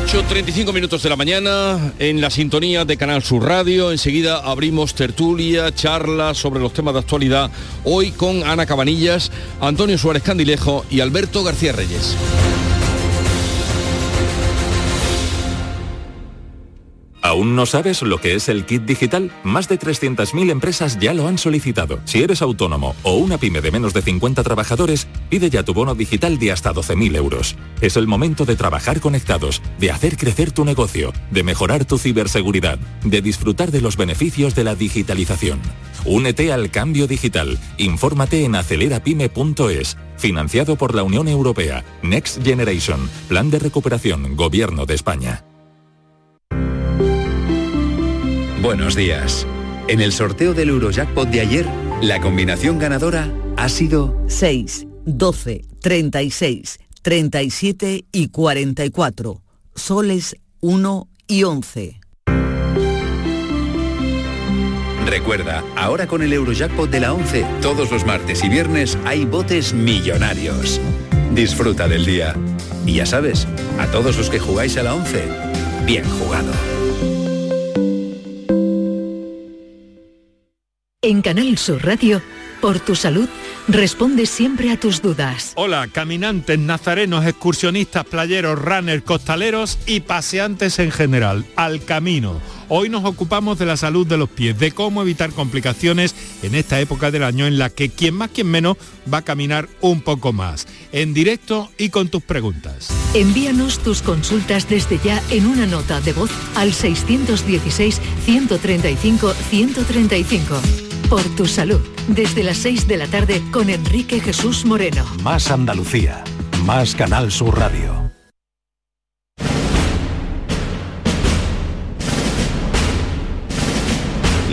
...8.35 minutos de la mañana... ...en la sintonía de Canal Sur Radio... ...enseguida abrimos tertulia, charla... ...sobre los temas de actualidad... ...hoy con Ana Cabanillas... ...Antonio Suárez Candilejo... ...y Alberto García Reyes. ¿Aún no sabes lo que es el kit digital? Más de 300.000 empresas ya lo han solicitado. Si eres autónomo o una pyme de menos de 50 trabajadores, pide ya tu bono digital de hasta 12.000 euros. Es el momento de trabajar conectados, de hacer crecer tu negocio, de mejorar tu ciberseguridad, de disfrutar de los beneficios de la digitalización. Únete al cambio digital. Infórmate en acelerapyme.es. Financiado por la Unión Europea. Next Generation. Plan de recuperación. Gobierno de España. Buenos días. En el sorteo del Eurojackpot de ayer, la combinación ganadora ha sido 6, 12, 36, 37 y 44. Soles 1 y 11. Recuerda, ahora con el Eurojackpot de la 11, todos los martes y viernes hay botes millonarios. Disfruta del día. Y ya sabes, a todos los que jugáis a la 11, bien jugado. En Canal Sur Radio, por tu salud, responde siempre a tus dudas. Hola, caminantes, nazarenos, excursionistas, playeros, runners, costaleros y paseantes en general. Al camino. Hoy nos ocupamos de la salud de los pies, de cómo evitar complicaciones en esta época del año en la que quien más, quien menos va a caminar un poco más. En directo y con tus preguntas. Envíanos tus consultas desde ya en una nota de voz al 616-135-135. Por tu salud, desde las 6 de la tarde con Enrique Jesús Moreno. Más Andalucía, más Canal Sur Radio.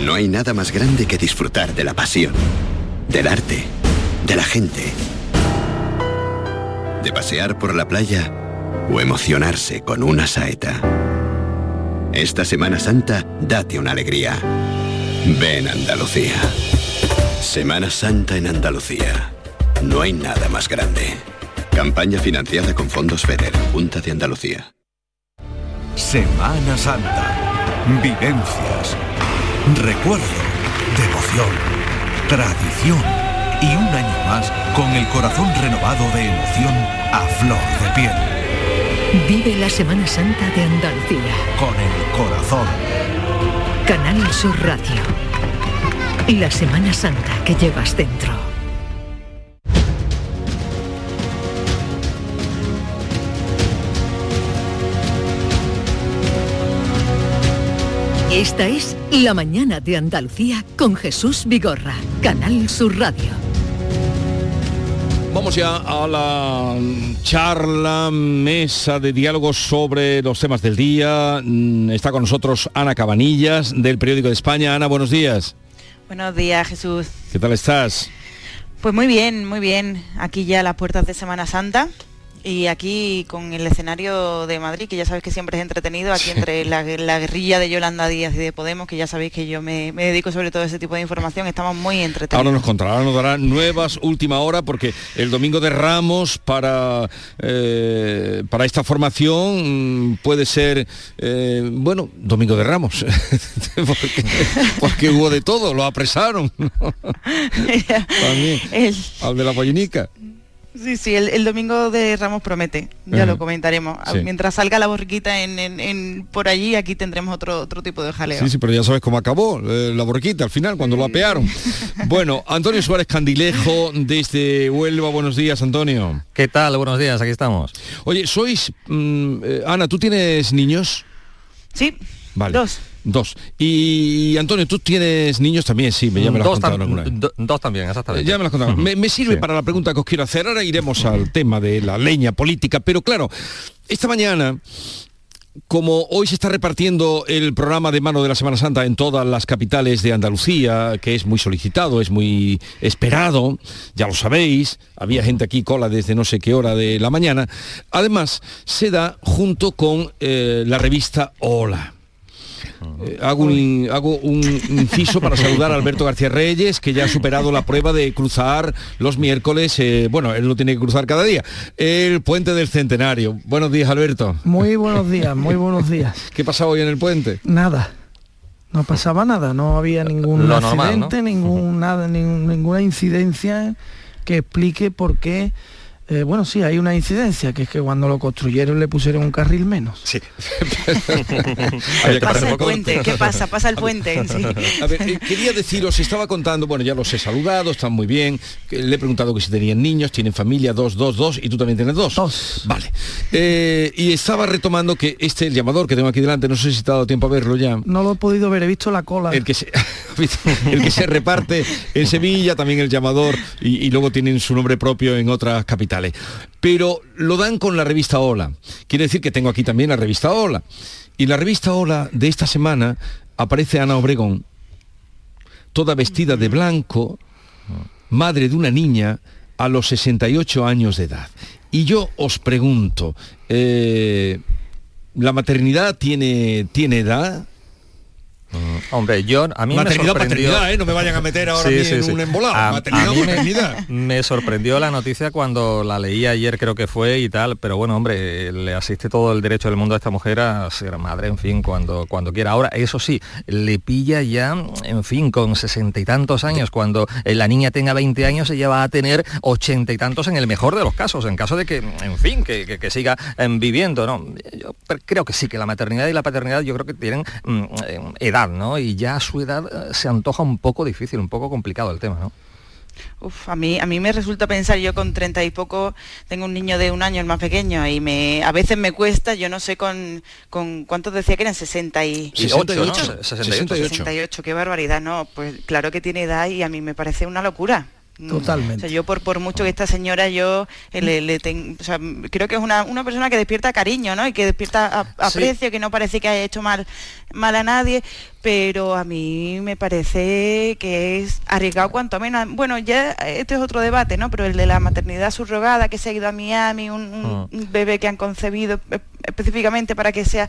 No hay nada más grande que disfrutar de la pasión, del arte, de la gente, de pasear por la playa o emocionarse con una saeta. Esta Semana Santa, date una alegría. Ven Andalucía. Semana Santa en Andalucía. No hay nada más grande. Campaña financiada con fondos FEDER, Junta de Andalucía. Semana Santa. Vivencias. Recuerdo. Devoción. Tradición. Y un año más con el corazón renovado de emoción a flor de piel. Vive la Semana Santa de Andalucía. Con el corazón. Canal Sur Radio. La Semana Santa que llevas dentro. Esta es La Mañana de Andalucía con Jesús Vigorra, Canal Sur Radio. Vamos ya a la charla, mesa de diálogos sobre los temas del día. Mm, Está con nosotros Ana Cabanillas del Periódico de España. Ana, buenos días. Buenos días, Jesús. ¿Qué tal estás? Pues muy bien, muy bien. Aquí ya a las puertas de Semana Santa y aquí con el escenario de Madrid, que ya sabéis que siempre es entretenido, aquí entre la, la guerrilla de Yolanda Díaz y de Podemos, que ya sabéis que yo me, me dedico sobre todo a ese tipo de información, estamos muy entretenidos. Ahora nos contará, nos dará nuevas última hora porque el domingo de Ramos para, eh, para esta formación puede ser, eh, bueno, domingo de Ramos, porque, porque hubo de todo, lo apresaron. ¿no? También, El- al de la pollinica. Sí, sí, el, el domingo de Ramos promete, ya lo comentaremos. Sí. Mientras salga la borriquita en, en- en- por allí, aquí tendremos otro, otro tipo de jaleo. Sí, sí, pero ya sabes cómo acabó eh, la borriquita al final, cuando lo apearon. Bueno, Antonio Suárez Candilejo desde Huelva, buenos días, Antonio. ¿Qué tal? Buenos días, aquí estamos. Oye, sois... mm, eh, Ana, ¿tú tienes niños? Sí, Vale. dos. Dos. Y Antonio, ¿tú tienes niños también? Sí, me- ya me lo has dos, contado tam- alguna vez. do- dos también, exactamente. Ya me lo has contado. Me, me sirve Sí. para la pregunta que os quiero hacer. Ahora iremos al tema de la leña política. Pero claro, esta mañana, como hoy se está repartiendo el programa de mano de la Semana Santa en todas las capitales de Andalucía, que es muy solicitado, es muy esperado, ya lo sabéis, había gente aquí cola desde no sé qué hora de la mañana, además se da junto con eh, la revista Hola. Eh, hago, un, in- hago un inciso para saludar a Alberto García Reyes, que ya ha superado la prueba de cruzar los miércoles, eh, bueno, él lo tiene que cruzar cada día, el puente del centenario. Buenos días, Alberto. Muy buenos días, muy buenos días. ¿Qué pasaba hoy en el puente? Nada. No pasaba nada, no había ningún Lo normal, accidente, ningún, nada, nin- ninguna incidencia que explique por qué. Eh, bueno, sí, hay una incidencia, que es que cuando lo construyeron le pusieron un carril menos. Sí. Pasa el puente, ¿qué pasa? Pasa el puente. sí. A ver, eh, quería deciros, estaba contando, bueno, ya los he saludado, están muy bien, que le he preguntado que si tenían niños, tienen familia, dos, dos, dos, y tú también tienes dos. Dos. Vale. Eh, y estaba retomando que este, el llamador que tengo aquí delante, no sé si te ha dado tiempo a verlo ya. No lo he podido ver, he visto la cola. El que se, el que se reparte en Sevilla, también el llamador, y, y luego tienen su nombre propio en otras capitales. Pero lo dan con la revista Hola. Quiere decir que tengo aquí también la revista Hola. Y la revista Hola de esta semana aparece Ana Obregón, toda vestida de blanco, madre de una niña a los 68 años de edad. Y yo os pregunto, eh, ¿la maternidad tiene, tiene edad? Hombre, yo a mí Maternidad, me sorprendió... ¿eh? No me vayan a meter ahora a mí en un embolado. A- Maternidad, a mí me- sorprendió la noticia cuando la leí ayer, creo que fue y tal, pero bueno, hombre, le asiste todo el derecho del mundo a esta mujer a ser madre, en fin, cuando, cuando quiera. Ahora, eso sí, le pilla ya, en fin, con sesenta y tantos años, cuando eh, la niña tenga 20 años, ella va a tener ochenta y tantos en el mejor de los casos, en caso de que, en fin, que, que- que siga em, viviendo, ¿no? Yo creo que sí, que la maternidad y la paternidad yo creo que tienen mm, eh, edad, ¿no? Y ya a su edad eh, se antoja un poco difícil, un poco complicado el tema, ¿no? Uf, a mí, a mí me resulta pensar, yo con treinta y poco tengo un niño de un año, el más pequeño, y me a veces me cuesta, yo no sé con, con cuántos decía que eran 60 y... 68, ¿no? 68. 68, qué barbaridad, no, pues claro que tiene edad y a mí me parece una locura. Mm, Totalmente. O sea, yo por, por mucho que esta señora yo eh, le, le ten- o sea, creo que es una, una persona que despierta cariño, ¿no? Y que despierta Sí. aprecio, que no parece que haya hecho mal, mal a nadie, pero a mí me parece que es arriesgado cuanto menos. Bueno, ya este es otro debate, ¿no? Pero el de la maternidad subrogada, que se ha ido a Miami, un, un- un bebé que han concebido específicamente para que sea,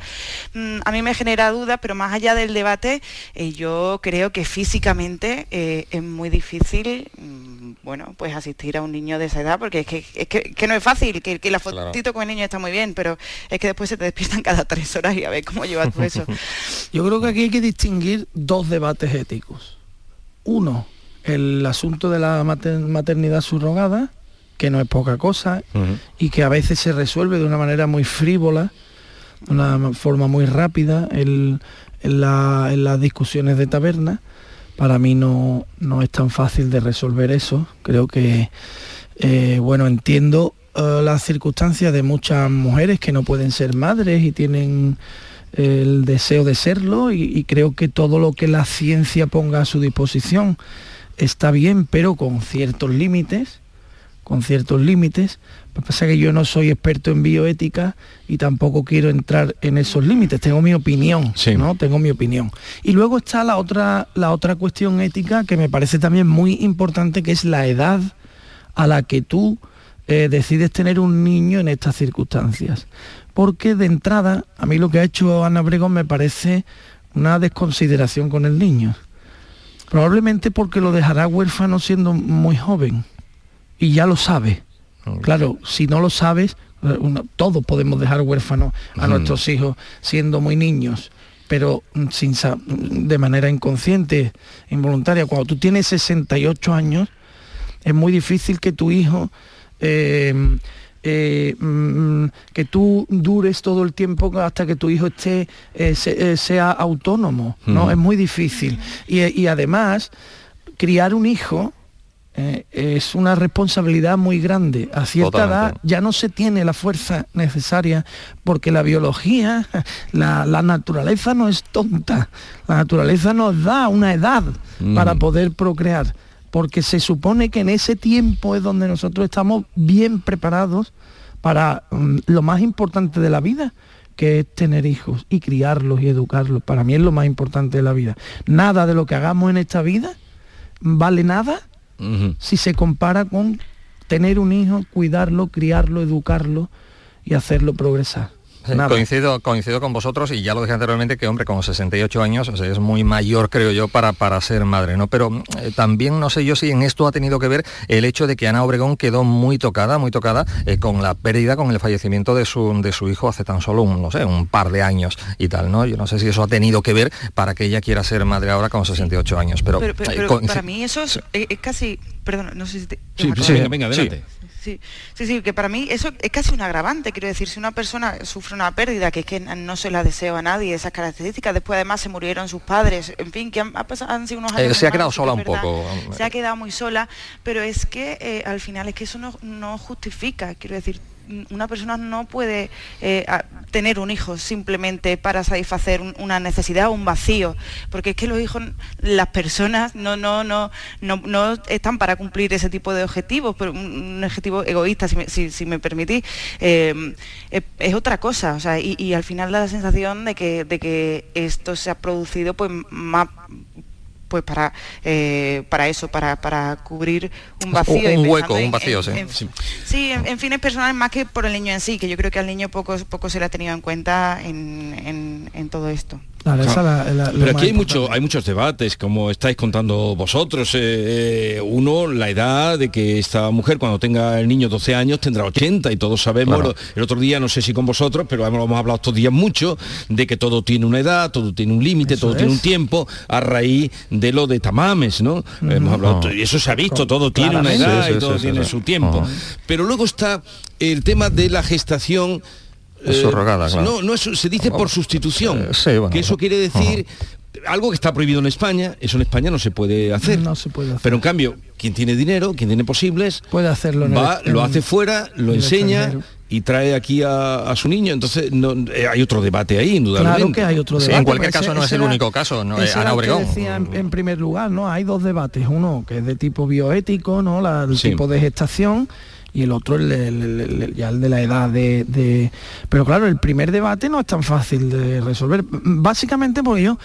mm, a mí me genera dudas, pero más allá del debate, eh, yo creo que físicamente eh, es muy difícil, mm, bueno, pues asistir a un niño de esa edad, porque es que, es que, que no es fácil, que, que la fotito con el niño está muy bien, pero es que después se te despiertan cada tres horas y a ver cómo llevas tú eso. Yo creo que aquí hay que distinguir dos debates éticos. Uno, el asunto de la mater- maternidad subrogada, que no es poca cosa y que a veces se resuelve de una manera muy frívola, de una forma muy rápida en, en la- en las discusiones de taberna. Para mí no, no es tan fácil de resolver eso. Creo que, eh, bueno, entiendo eh, las circunstancias de muchas mujeres que no pueden ser madres y tienen el deseo de serlo y, y creo que todo lo que la ciencia ponga a su disposición está bien, pero con ciertos límites, con ciertos límites. Lo que pasa es que yo no soy experto en bioética y tampoco quiero entrar en esos límites. Tengo mi opinión, ¿no? Tengo mi opinión. Y luego está la otra, la otra cuestión ética que me parece también muy importante, que es la edad a la que tú eh, decides tener un niño en estas circunstancias. Porque de entrada, a mí lo que ha hecho Ana Bregón me parece una desconsideración con el niño. Probablemente porque lo dejará huérfano siendo muy joven y ya lo sabe. Claro, si no lo sabes, eh, todos podemos dejar huérfanos a nuestros hijos siendo muy niños, pero mm, sin, de manera inconsciente, involuntaria. Cuando tú tienes 68 años, es muy difícil que tu hijo... Eh, eh, mm, que tú dures todo el tiempo hasta que tu hijo esté sea autónomo no es muy difícil. Y además criar un hijo eh, es una responsabilidad muy grande. A cierta edad ya no se tiene la fuerza necesaria porque la biología, la, naturaleza no es tonta. La naturaleza nos da una edad para poder procrear porque se supone que en ese tiempo es donde nosotros estamos bien preparados para mm, lo más importante de la vida, que es tener hijos y criarlos y educarlos. Para mí es lo más importante de la vida. Nada de lo que hagamos en esta vida vale nada si se compara con tener un hijo, cuidarlo, criarlo, educarlo y hacerlo progresar. Coincido, coincido con vosotros y ya lo dije anteriormente que hombre con 68 años es muy mayor creo yo para, para ser madre, ¿no? Pero eh, también no sé yo si en esto ha tenido que ver el hecho de que Ana Obregón quedó muy tocada, muy tocada eh, con la pérdida, con el fallecimiento de su, de su hijo hace tan solo un, no sé, un par de años y tal, ¿no? Yo no sé si eso ha tenido que ver para que ella quiera ser madre ahora con 68 años, pero... Eh, para mí eso es, es casi perdón, no sé si te... Sí, sí, venga, venga, adelante. Sí, sí, sí, que para mí eso es casi un agravante, quiero decir, si una persona sufre una pérdida, que es que no se la deseo a nadie, esas características, después además se murieron sus padres, en fin, que han, pasado, han sido unos años... Eh, se ha quedado sola un poco. Se ha quedado muy sola, pero es que eh, al final es que eso no, no justifica, quiero decir, una persona no puede eh, tener un hijo simplemente para satisfacer una necesidad o un vacío, porque es que los hijos, las personas no, no, no, no, están para cumplir ese tipo de objetivos, pero un, objetivo egoísta, si me, si, me permitís, eh, es, otra cosa, o sea, y, y, al final da la sensación de que, de que esto se ha producido pues más pues para eh, para eso para, para cubrir un vacío un, hueco un vacío sí sí, en, fines personales más que por el niño en sí que yo creo que al niño poco poco se le ha tenido en cuenta en, en todo esto pero aquí hay, mucho, hay muchos debates, como estáis contando vosotros. Eh, eh, uno, la edad de que esta mujer cuando tenga el niño 12 años tendrá 80 y todos sabemos, el otro día no sé si con vosotros, pero hemos, hemos hablado estos días mucho de que todo tiene una edad, todo tiene un límite, todo tiene un tiempo, a raíz de lo de tamames, ¿no? hemos hablado, y eso se ha visto, todo tiene una edad y todo tiene su tiempo. Pero luego está el tema de la gestación es surrogada, eh, No, no se dice por sustitución. Eh, que eso quiere decir algo que está prohibido en España, eso en España no se puede hacer. No se puede hacer. Pero en cambio, quien tiene dinero, quien tiene posibles, puede hacerlo. va, lo hace fuera, lo enseña y trae aquí a, su niño. Entonces no, eh, hay otro debate ahí, indudablemente. Claro que hay otro debate. en cualquier caso no es el único caso, no es Ana Obregón. Decía en, primer lugar, ¿no? Hay dos debates, uno que es de tipo bioético, ¿no? La, el tipo de gestación y el otro el, ya el de la edad de, Pero claro, el primer debate no es tan fácil de resolver. Básicamente porque yo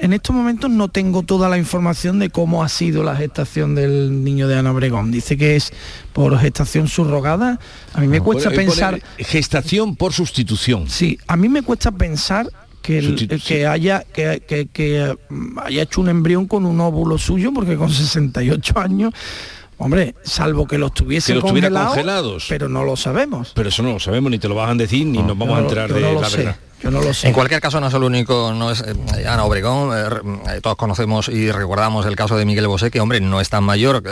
en estos momentos no tengo toda la información de cómo ha sido la gestación del niño de Ana Obregón. Dice que es por gestación subrogada. A mí me cuesta pensar... Gestación por sustitución. Sí, a mí me cuesta pensar que, que haya que, que, haya hecho un embrión con un óvulo suyo porque con 68 años Hombre, salvo que los tuviese congelados, pero no lo sabemos. Pero eso no lo sabemos, ni te lo van a decir, ni nos vamos a enterar de la verdad. En cualquier caso no es el único, no es eh, Ana Obregón, eh, eh, todos conocemos y recordamos el caso de Miguel Bosé, que hombre, no es tan mayor,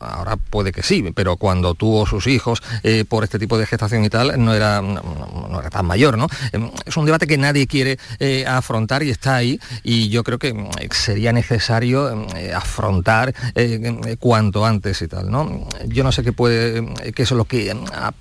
ahora puede que sí, pero cuando tuvo sus hijos por este tipo de gestación y tal, no era, no, era tan mayor, ¿no? es un debate que nadie quiere afrontar y está ahí, y yo creo que sería necesario afrontar cuanto antes y tal, ¿no? Yo no sé qué puede, qué es lo que ha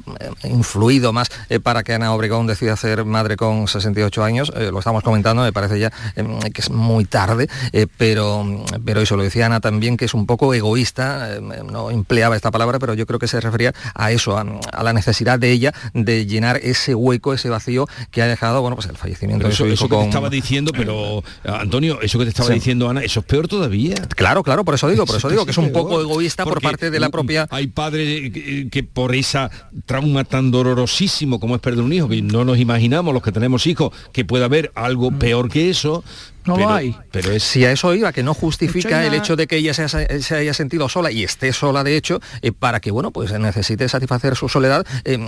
influido más para que Ana Obregón decida ser madre con 60 68 años, eh, lo estamos comentando, me parece ya em, que es muy tarde, eh, pero, pero eso lo decía Ana también, que es un poco egoísta, em, no empleaba esta palabra, pero yo creo que se refería a eso, a, a la necesidad de ella de llenar ese hueco, ese vacío que ha dejado, bueno, pues el fallecimiento Pero de eso, su hijo eso que te estaba diciendo, pero Antonio, eso que te estaba Sí. diciendo Ana, eso es peor todavía. Claro, claro, por eso digo, por eso digo que es un poco egoísta por parte de la propia Hay padres que, que por esa trauma tan dolorosísimo como es perder un hijo, que no nos imaginamos los que tenemos hijos, que pueda haber algo peor que eso. No lo pero, hay. Pero es Si a eso iba, que no justifica el hecho de que ella se, ha- se haya sentido sola y esté sola de hecho, eh, para que bueno, pues necesite satisfacer su soledad eh,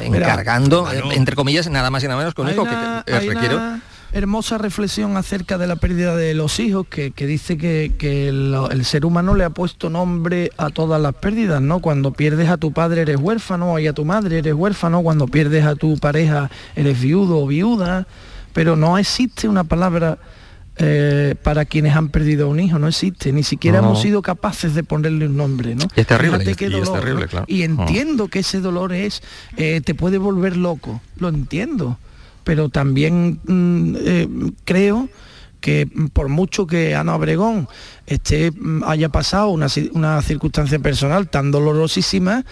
encargando, eh, entre comillas, nada más y nada menos Hay hijo una- que eh, requiere. una hermosa reflexión acerca de la pérdida de los hijos que, que dice que, que el ser humano le ha puesto nombre a todas las pérdidas, ¿no? Cuando pierdes a tu padre eres huérfano y a tu madre eres huérfano, cuando pierdes a tu pareja eres viudo o viuda, pero no existe una palabra eh, para quienes han perdido a un hijo, no existe, ni siquiera No. hemos sido capaces de ponerle un nombre, ¿no? Y es terrible, y- y es dolor, terrible, ¿no? claro. Y Ah. entiendo que ese dolor es, eh, te puede volver loco, lo entiendo, pero también mm, eh, creo que por mucho que Ana Obregón esté, mm, haya pasado una, una circunstancia personal tan dolorosísima,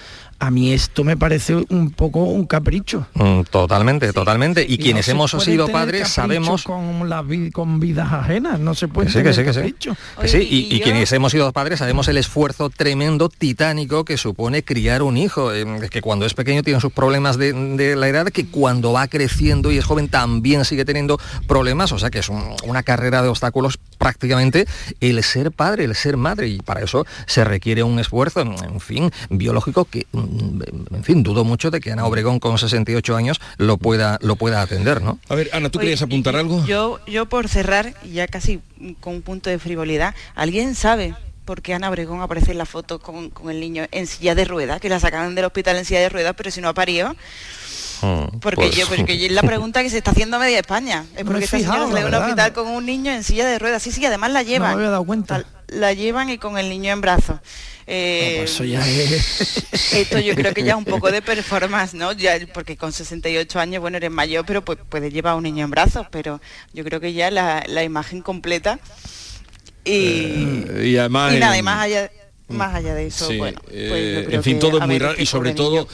a mí esto me parece un poco un capricho. Mm, Totalmente, totalmente. Y, Y quienes no hemos sido padres sabemos con, la vi- con vidas ajenas, no se puede Que sí, que sí, que sí. capricho. Que sí, y, y quienes hemos sido padres sabemos el esfuerzo tremendo, titánico que supone criar un hijo, eh, que cuando es pequeño tiene sus problemas de, de la edad, que cuando va creciendo y es joven también sigue teniendo problemas, o sea que es un- una carrera de obstáculos prácticamente el ser padre, el ser madre, y para eso se requiere un esfuerzo, en fin, biológico que, mm, en fin, dudo mucho de que Ana Obregón con 68 años lo pueda, lo pueda atender, ¿no? A ver, Ana, ¿tú Oye, querías apuntar algo? Yo, yo por cerrar, y ya casi con un punto de frivolidad, ¿alguien sabe por qué Ana Obregón aparece en la foto con, con el niño en silla de ruedas? Que la sacaron del hospital en silla de ruedas, pero si no ha parido. Porque Pues- yo, porque es la pregunta que se está haciendo media España. Es porque esta señora la a un hospital con un niño en silla de ruedas. Sí, sí, además la llevan. No me había dado cuenta. La, llevan y con el niño en brazos. Eh, pues eso ya es... esto yo creo que ya es un poco de performance, ¿no? Ya, porque con 68 años, bueno, eres mayor, pero pues puedes llevar a un niño en brazos, pero yo creo que ya la, la imagen completa y, Eh, y además y nada, en- y más allá, más allá de eso, Sí, bueno, pues eh, yo creo en fin, todo es a muy raro y sobre todo niño.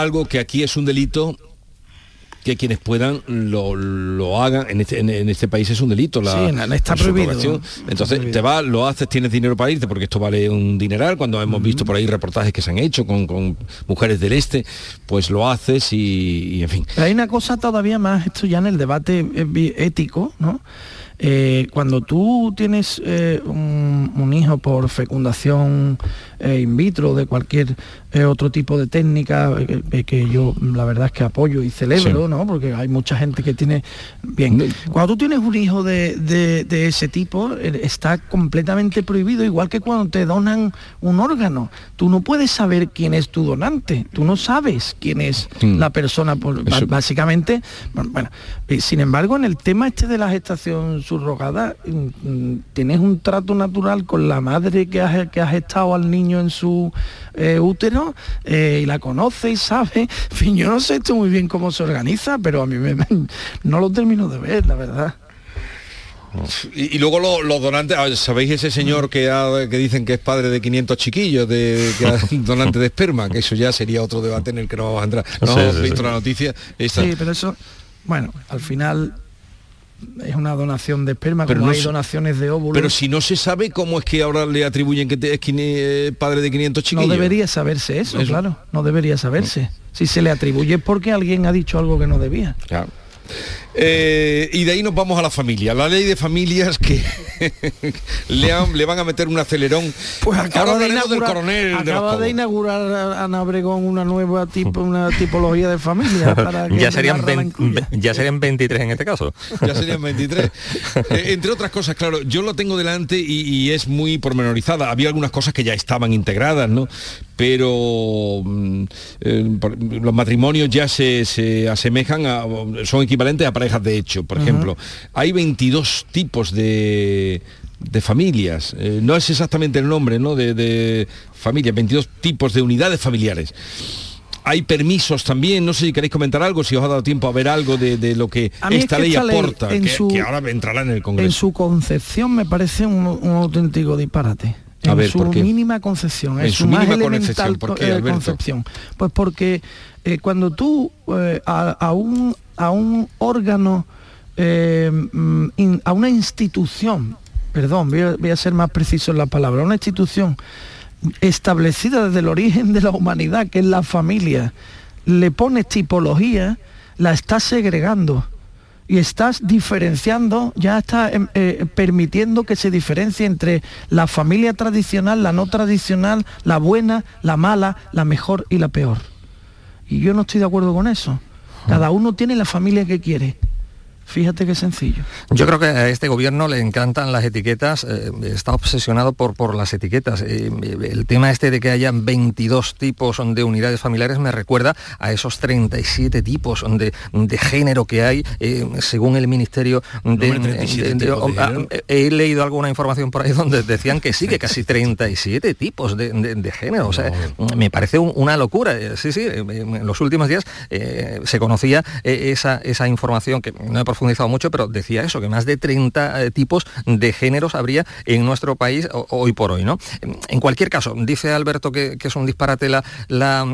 Algo que aquí es un delito que quienes puedan lo, lo hagan en este, en, en este país es un delito la, Sí, está prohibido. entonces prohibido. te vas lo haces tienes dinero para irte porque esto vale un dineral cuando hemos visto por ahí reportajes que se han hecho con, con mujeres del este pues lo haces y, y, en fin Pero hay una cosa todavía más, esto ya en el debate eh, ético, ¿no? Eh, cuando tú tienes eh, un, un hijo por fecundación eh, in vitro de cualquier otro tipo de técnica que, yo la verdad es que apoyo y celebro, Sí. ¿no? Porque hay mucha gente que tiene bien. Cuando tú tienes un hijo de, de- de ese tipo está completamente prohibido, igual que cuando te donan un órgano. Tú no puedes saber quién es tu donante, tú no sabes quién es Mm. la persona, por- básicamente. Bueno, sin embargo, en el tema este de la gestación subrogada, mm, mm, tienes un trato natural con la madre que has, que has estado al niño en su eh, útero eh, y la conoce y sabe. En fin, yo no sé esto muy bien cómo se organiza, pero a mí me- no lo termino de ver, la verdad. y, y luego lo- los donantes sabéis ese señor que, ha- que dicen que es padre de 500 chiquillos de que ha- donante de esperma que eso ya sería otro debate en el que no vamos a entrar no Sí, visto sí. la noticia esta. Sí, pero eso, bueno, al final es una donación de esperma, Pero como no hay donaciones de óvulos. Pero si no se sabe cómo es que ahora le atribuyen que te- es eh, padre de 500 no chiquillos. debería saberse eso, Eso. claro, no debería saberse. Si se le atribuye es porque alguien ha dicho algo que no debía. Claro. Eh, y de ahí nos vamos a la familia. La ley de familias que le, han- le van a meter un acelerón. Pues Ahora acaba, de hablaremos del inaugurar, coronel acaba de inaugurar a- Ana Obregón una nueva tipo, una tipología de familia para que ya serían, Navarra la vein- incluya. ya serían 23 en este caso. Ya serían 23. Eh, entre otras cosas, claro, yo lo tengo delante y, y es muy pormenorizada. Había algunas cosas que ya estaban integradas, ¿no? Pero mm, eh, los matrimonios ya se, se asemejan a, son equivalentes a parejas de hecho. Por ejemplo, hay 22 tipos de de familias, Eh, no es exactamente el nombre ¿no? de, de familias, 22 tipos de unidades familiares. hay permisos también, no sé si queréis comentar algo, si os ha dado tiempo a ver algo de, de lo que A mí es esta que ley esta ley, aporta, que, su- que ahora entrará en el Congreso. En su concepción me parece un, un auténtico disparate. A en ver, su mínima concepción, En en su más mínima elemental concepción, ¿por qué, eh, Alberto? concepción. Pues porque eh, cuando tú eh, a, un, órgano, eh, mm, a una institución, perdón, voy a, ser más preciso en la palabra, una institución establecida desde el origen de la humanidad, que es la familia, le pones tipología, la estás segregando y estás diferenciando, ya está em, permitiendo que se diferencie entre la familia tradicional, la no tradicional, la buena, la mala, la mejor y la peor. Y yo no estoy de acuerdo con eso. Cada uno tiene la familia que quiere. Fíjate qué sencillo. Yo creo que a este gobierno le encantan las etiquetas, eh, está obsesionado por, por las etiquetas. Eh, el tema este de que haya 22 tipos de unidades familiares me recuerda a esos 37 tipos de, de género que hay, eh, según el Ministerio de... hombre, 37 de- de- tipos de ah, género. he leído alguna información por ahí donde decían que sí, que casi 37 tipos de, de- de género. O sea, me parece un- una locura. Eh, Sí, sí, eh, en los últimos días eh, se conocía eh, esa, esa información que no he profundizado mucho, pero decía eso, que más de 30 eh, tipos de géneros habría en nuestro país ho- hoy por hoy. ¿no? En cualquier caso, dice Alberto que, es un disparate la, la,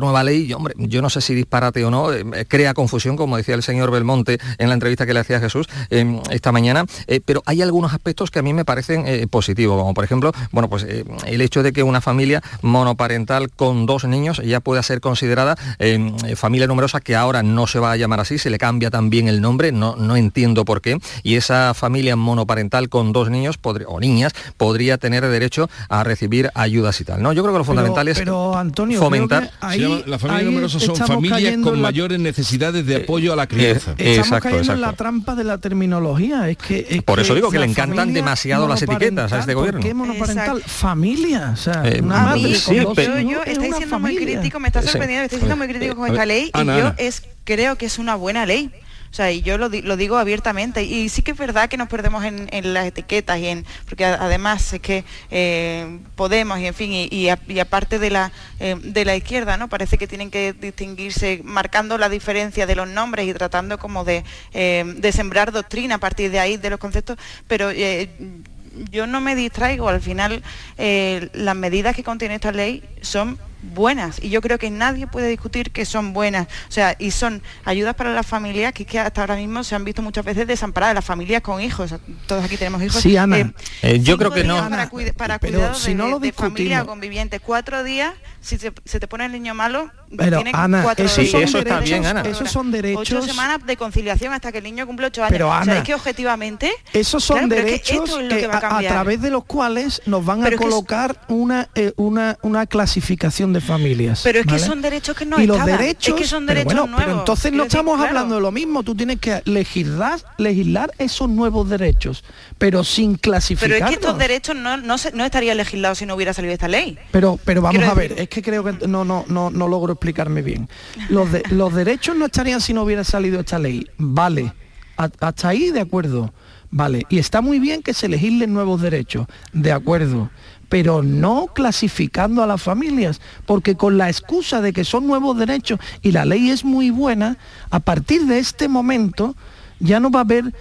nueva ley. Yo, hombre, yo no sé si disparate o no, eh, crea confusión, como decía el señor Belmonte en la entrevista que le hacía Jesús eh, esta mañana, eh, pero hay algunos aspectos que a mí me parecen positivos, como por ejemplo, bueno, pues el hecho de que una familia monoparental con dos niños ya pueda ser considerada eh, familia numerosa, que ahora no se va a llamar así, se le cambia también el nombre, no, no entiendo por qué, y esa familia monoparental con dos niños podría- o niñas podría tener derecho a recibir ayudas y tal. ¿no? Yo creo que lo fundamental es pero, Antonio, creo fomentar... que ahí- las familias ahí numerosas son familias con la- mayores necesidades de apoyo a la crianza. Estamos cayendo en la trampa de la terminología. Es que, es Por eso digo que le encantan demasiado las etiquetas a este gobierno. ¿Por qué monoparental? Familia. O sea, Eh, una a madre mí con sí, yo, yo es estoy una siendo muy crítico, me está Sí. sorprendiendo, estoy siendo muy crítico con esta ley Ana, y yo Ana. es creo que es una buena ley. O sea, y yo lo, di- lo digo abiertamente. Y sí que es verdad que nos perdemos en, las etiquetas y en porque además es que eh, Podemos y en fin y, aparte de la eh, de la izquierda, ¿no? Parece que tienen que distinguirse marcando la diferencia de los nombres y tratando como de, eh, sembrar doctrina a partir de ahí de los conceptos, pero yo no me distraigo, al final las medidas que contiene esta ley son buenas y yo creo que nadie puede discutir que son buenas, o sea, y son ayudas para las familias que, es que hasta ahora mismo se han visto muchas veces desamparadas, las familias con hijos, todos aquí tenemos hijos. Sí, Ana. Eh, Eh, yo creo que no. Para, cuida- para Pero cuidados si de, no lo de familia o convivientes, cuatro días, si se, se te pone el niño malo, Pero, tiene Ana, cuatro Sí, son días. eso está derechos, bien, Ana. esos son Ocho derechos semanas de conciliación hasta que el niño cumple ocho años. Pero, o sea, Ana, es que objetivamente... Esos son Claro, pero es que derechos esto es lo que que va a través de los cuales nos van a Pero colocar una, eh, una, una clasificación de familias. Pero es que ¿vale? son derechos que no y los estaban. derechos, es que son pero derechos bueno, nuevos. pero entonces no estamos claro. hablando de lo mismo. Tú tienes que legislar, legislar esos nuevos derechos, pero sin Pero clasificarlos. es que estos derechos no, no, se- no estarían legislados si no hubiera salido esta ley. Pero, pero vamos Quiero a ver, decir- es que creo que no, no, no, no logro explicarme bien. Los, de- los derechos no estarían si no hubiera salido esta ley. Vale, hasta ahí de acuerdo. Vale, y está muy bien que se legislen nuevos derechos, de acuerdo, pero no clasificando a las familias, porque con la excusa de que son nuevos derechos y la ley es muy buena, a partir de este momento ya no va a haber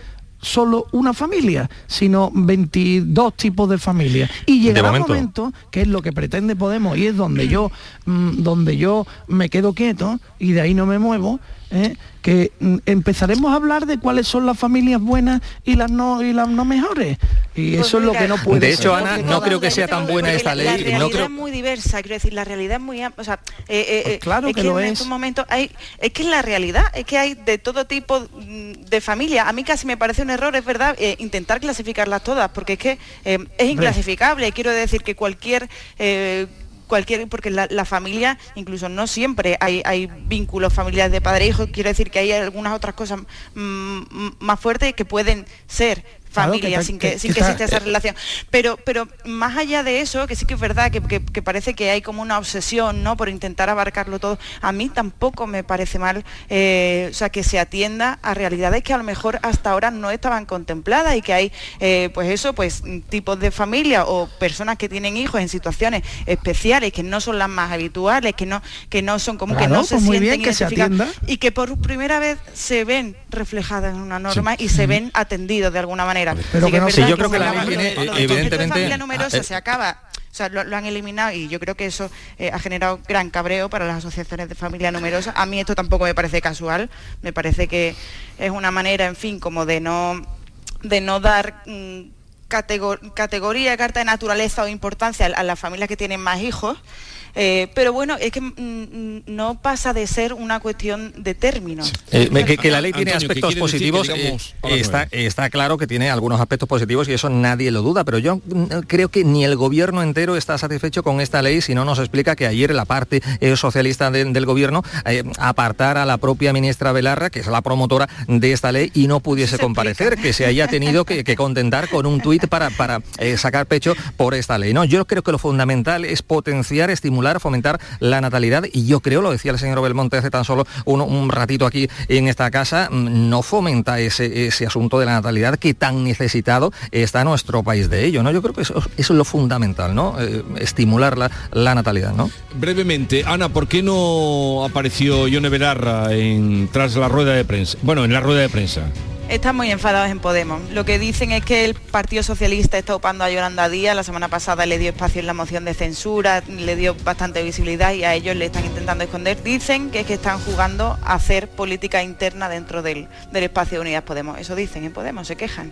solo una familia, sino 22 tipos de familias. Y llegará un momento. momento, que es lo que pretende Podemos, y es donde yo, mm, donde yo me quedo quieto y de ahí no me muevo, ¿eh? que mm, empezaremos a hablar de cuáles son las familias buenas y las no y las no mejores. Y Pues eso es lo que no puede De hecho, ser. Ana, no creo que sea tan buena esta la, La ley. realidad No creo... es muy diversa, quiero decir, la realidad es muy o sea, eh, eh, Pues claro es que que, lo en es. estos momentos hay, es que es la realidad, es que hay de todo tipo mm, de familias. A mí casi me parece un error, es verdad, eh, intentar clasificarlas todas, porque es que eh, es inclasificable. Quiero decir que cualquier eh, cualquier porque la, familia incluso no siempre hay, hay vínculos familiares de padre e hijo. Quiero decir que hay algunas otras cosas mm, mm, más fuertes que pueden ser familia que- sin que- que, sin que exista esa eh, relación. Pero, pero más allá de eso, que sí que es verdad que, que- parece que hay como una obsesión ¿no? por intentar abarcarlo todo, a mí tampoco me parece mal eh, o sea, que se atienda a realidades que a lo mejor hasta ahora no estaban contempladas y que hay eh, pues eso, pues tipos de familia o personas que tienen hijos en situaciones especiales que no son las más habituales, que no, que no son como que Claro, no se pues muy sienten bien que se identificadas atienda. y que por primera vez se ven reflejadas en una norma y se ven atendidos de alguna manera. Pero Sí que no es se- verdad Sí, yo creo que se la acaba- ley tiene, el eh, concepto de evidentemente, familia numerosa eh, se acaba. O sea, lo, lo han eliminado y yo creo que eso eh, ha generado gran cabreo para las asociaciones de familia numerosa. A mí esto tampoco me parece casual, me parece que es una manera, en fin, como de no, de no dar mm, catego- categoría, carta de naturaleza o importancia a, a las familias que tienen más hijos. Eh, pero bueno, es que mm, mm, no pasa de ser una cuestión de términos. Eh, que, que la ley tiene Antonio, ¿qué aspectos positivos, digamos eh, está, está claro que tiene algunos aspectos positivos y eso nadie lo duda, pero yo mm, creo que ni el gobierno entero está satisfecho con esta ley si no nos explica que ayer la parte eh, socialista de- del gobierno eh, apartara a la propia ministra Belarra, que es la promotora de esta ley, y no pudiese comparecer, que se haya tenido que, que contentar con un tuit para, para eh, sacar pecho por esta ley. No, yo creo que lo fundamental es potenciar, estimular, fomentar la natalidad y yo creo, lo decía el señor Belmonte hace tan solo un, un ratito aquí en esta casa, mm, no fomenta ese, ese asunto de la natalidad que tan necesitado está nuestro país de ello. ¿no? Yo creo que eso, eso es lo fundamental, ¿no? Eh, estimular la, la natalidad, ¿no? Brevemente, Ana, ¿por qué no apareció Yone Belarra en, tras la rueda de prensa? Bueno, en la rueda de prensa. Están muy enfadados en Podemos. Lo que dicen es que el Partido Socialista está ocupando a Yolanda Díaz. La semana pasada le dio espacio en la moción de censura, le dio bastante visibilidad y a ellos le están intentando esconder. Dicen que es que están jugando a hacer política interna dentro del, del espacio de Unidas Podemos. Eso dicen en Podemos, se quejan.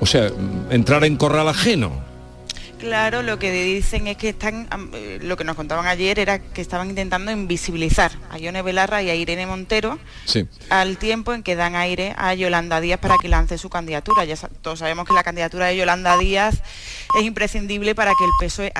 O sea, entrar en corral ajeno. Claro, lo que dicen es que están, eh, lo que nos contaban ayer era que estaban intentando invisibilizar a Yone Belarra y a Irene Montero Sí. al tiempo en que dan aire a Yolanda Díaz para que lance su candidatura. Ya todos sabemos que la candidatura de Yolanda Díaz es imprescindible para que el PSOE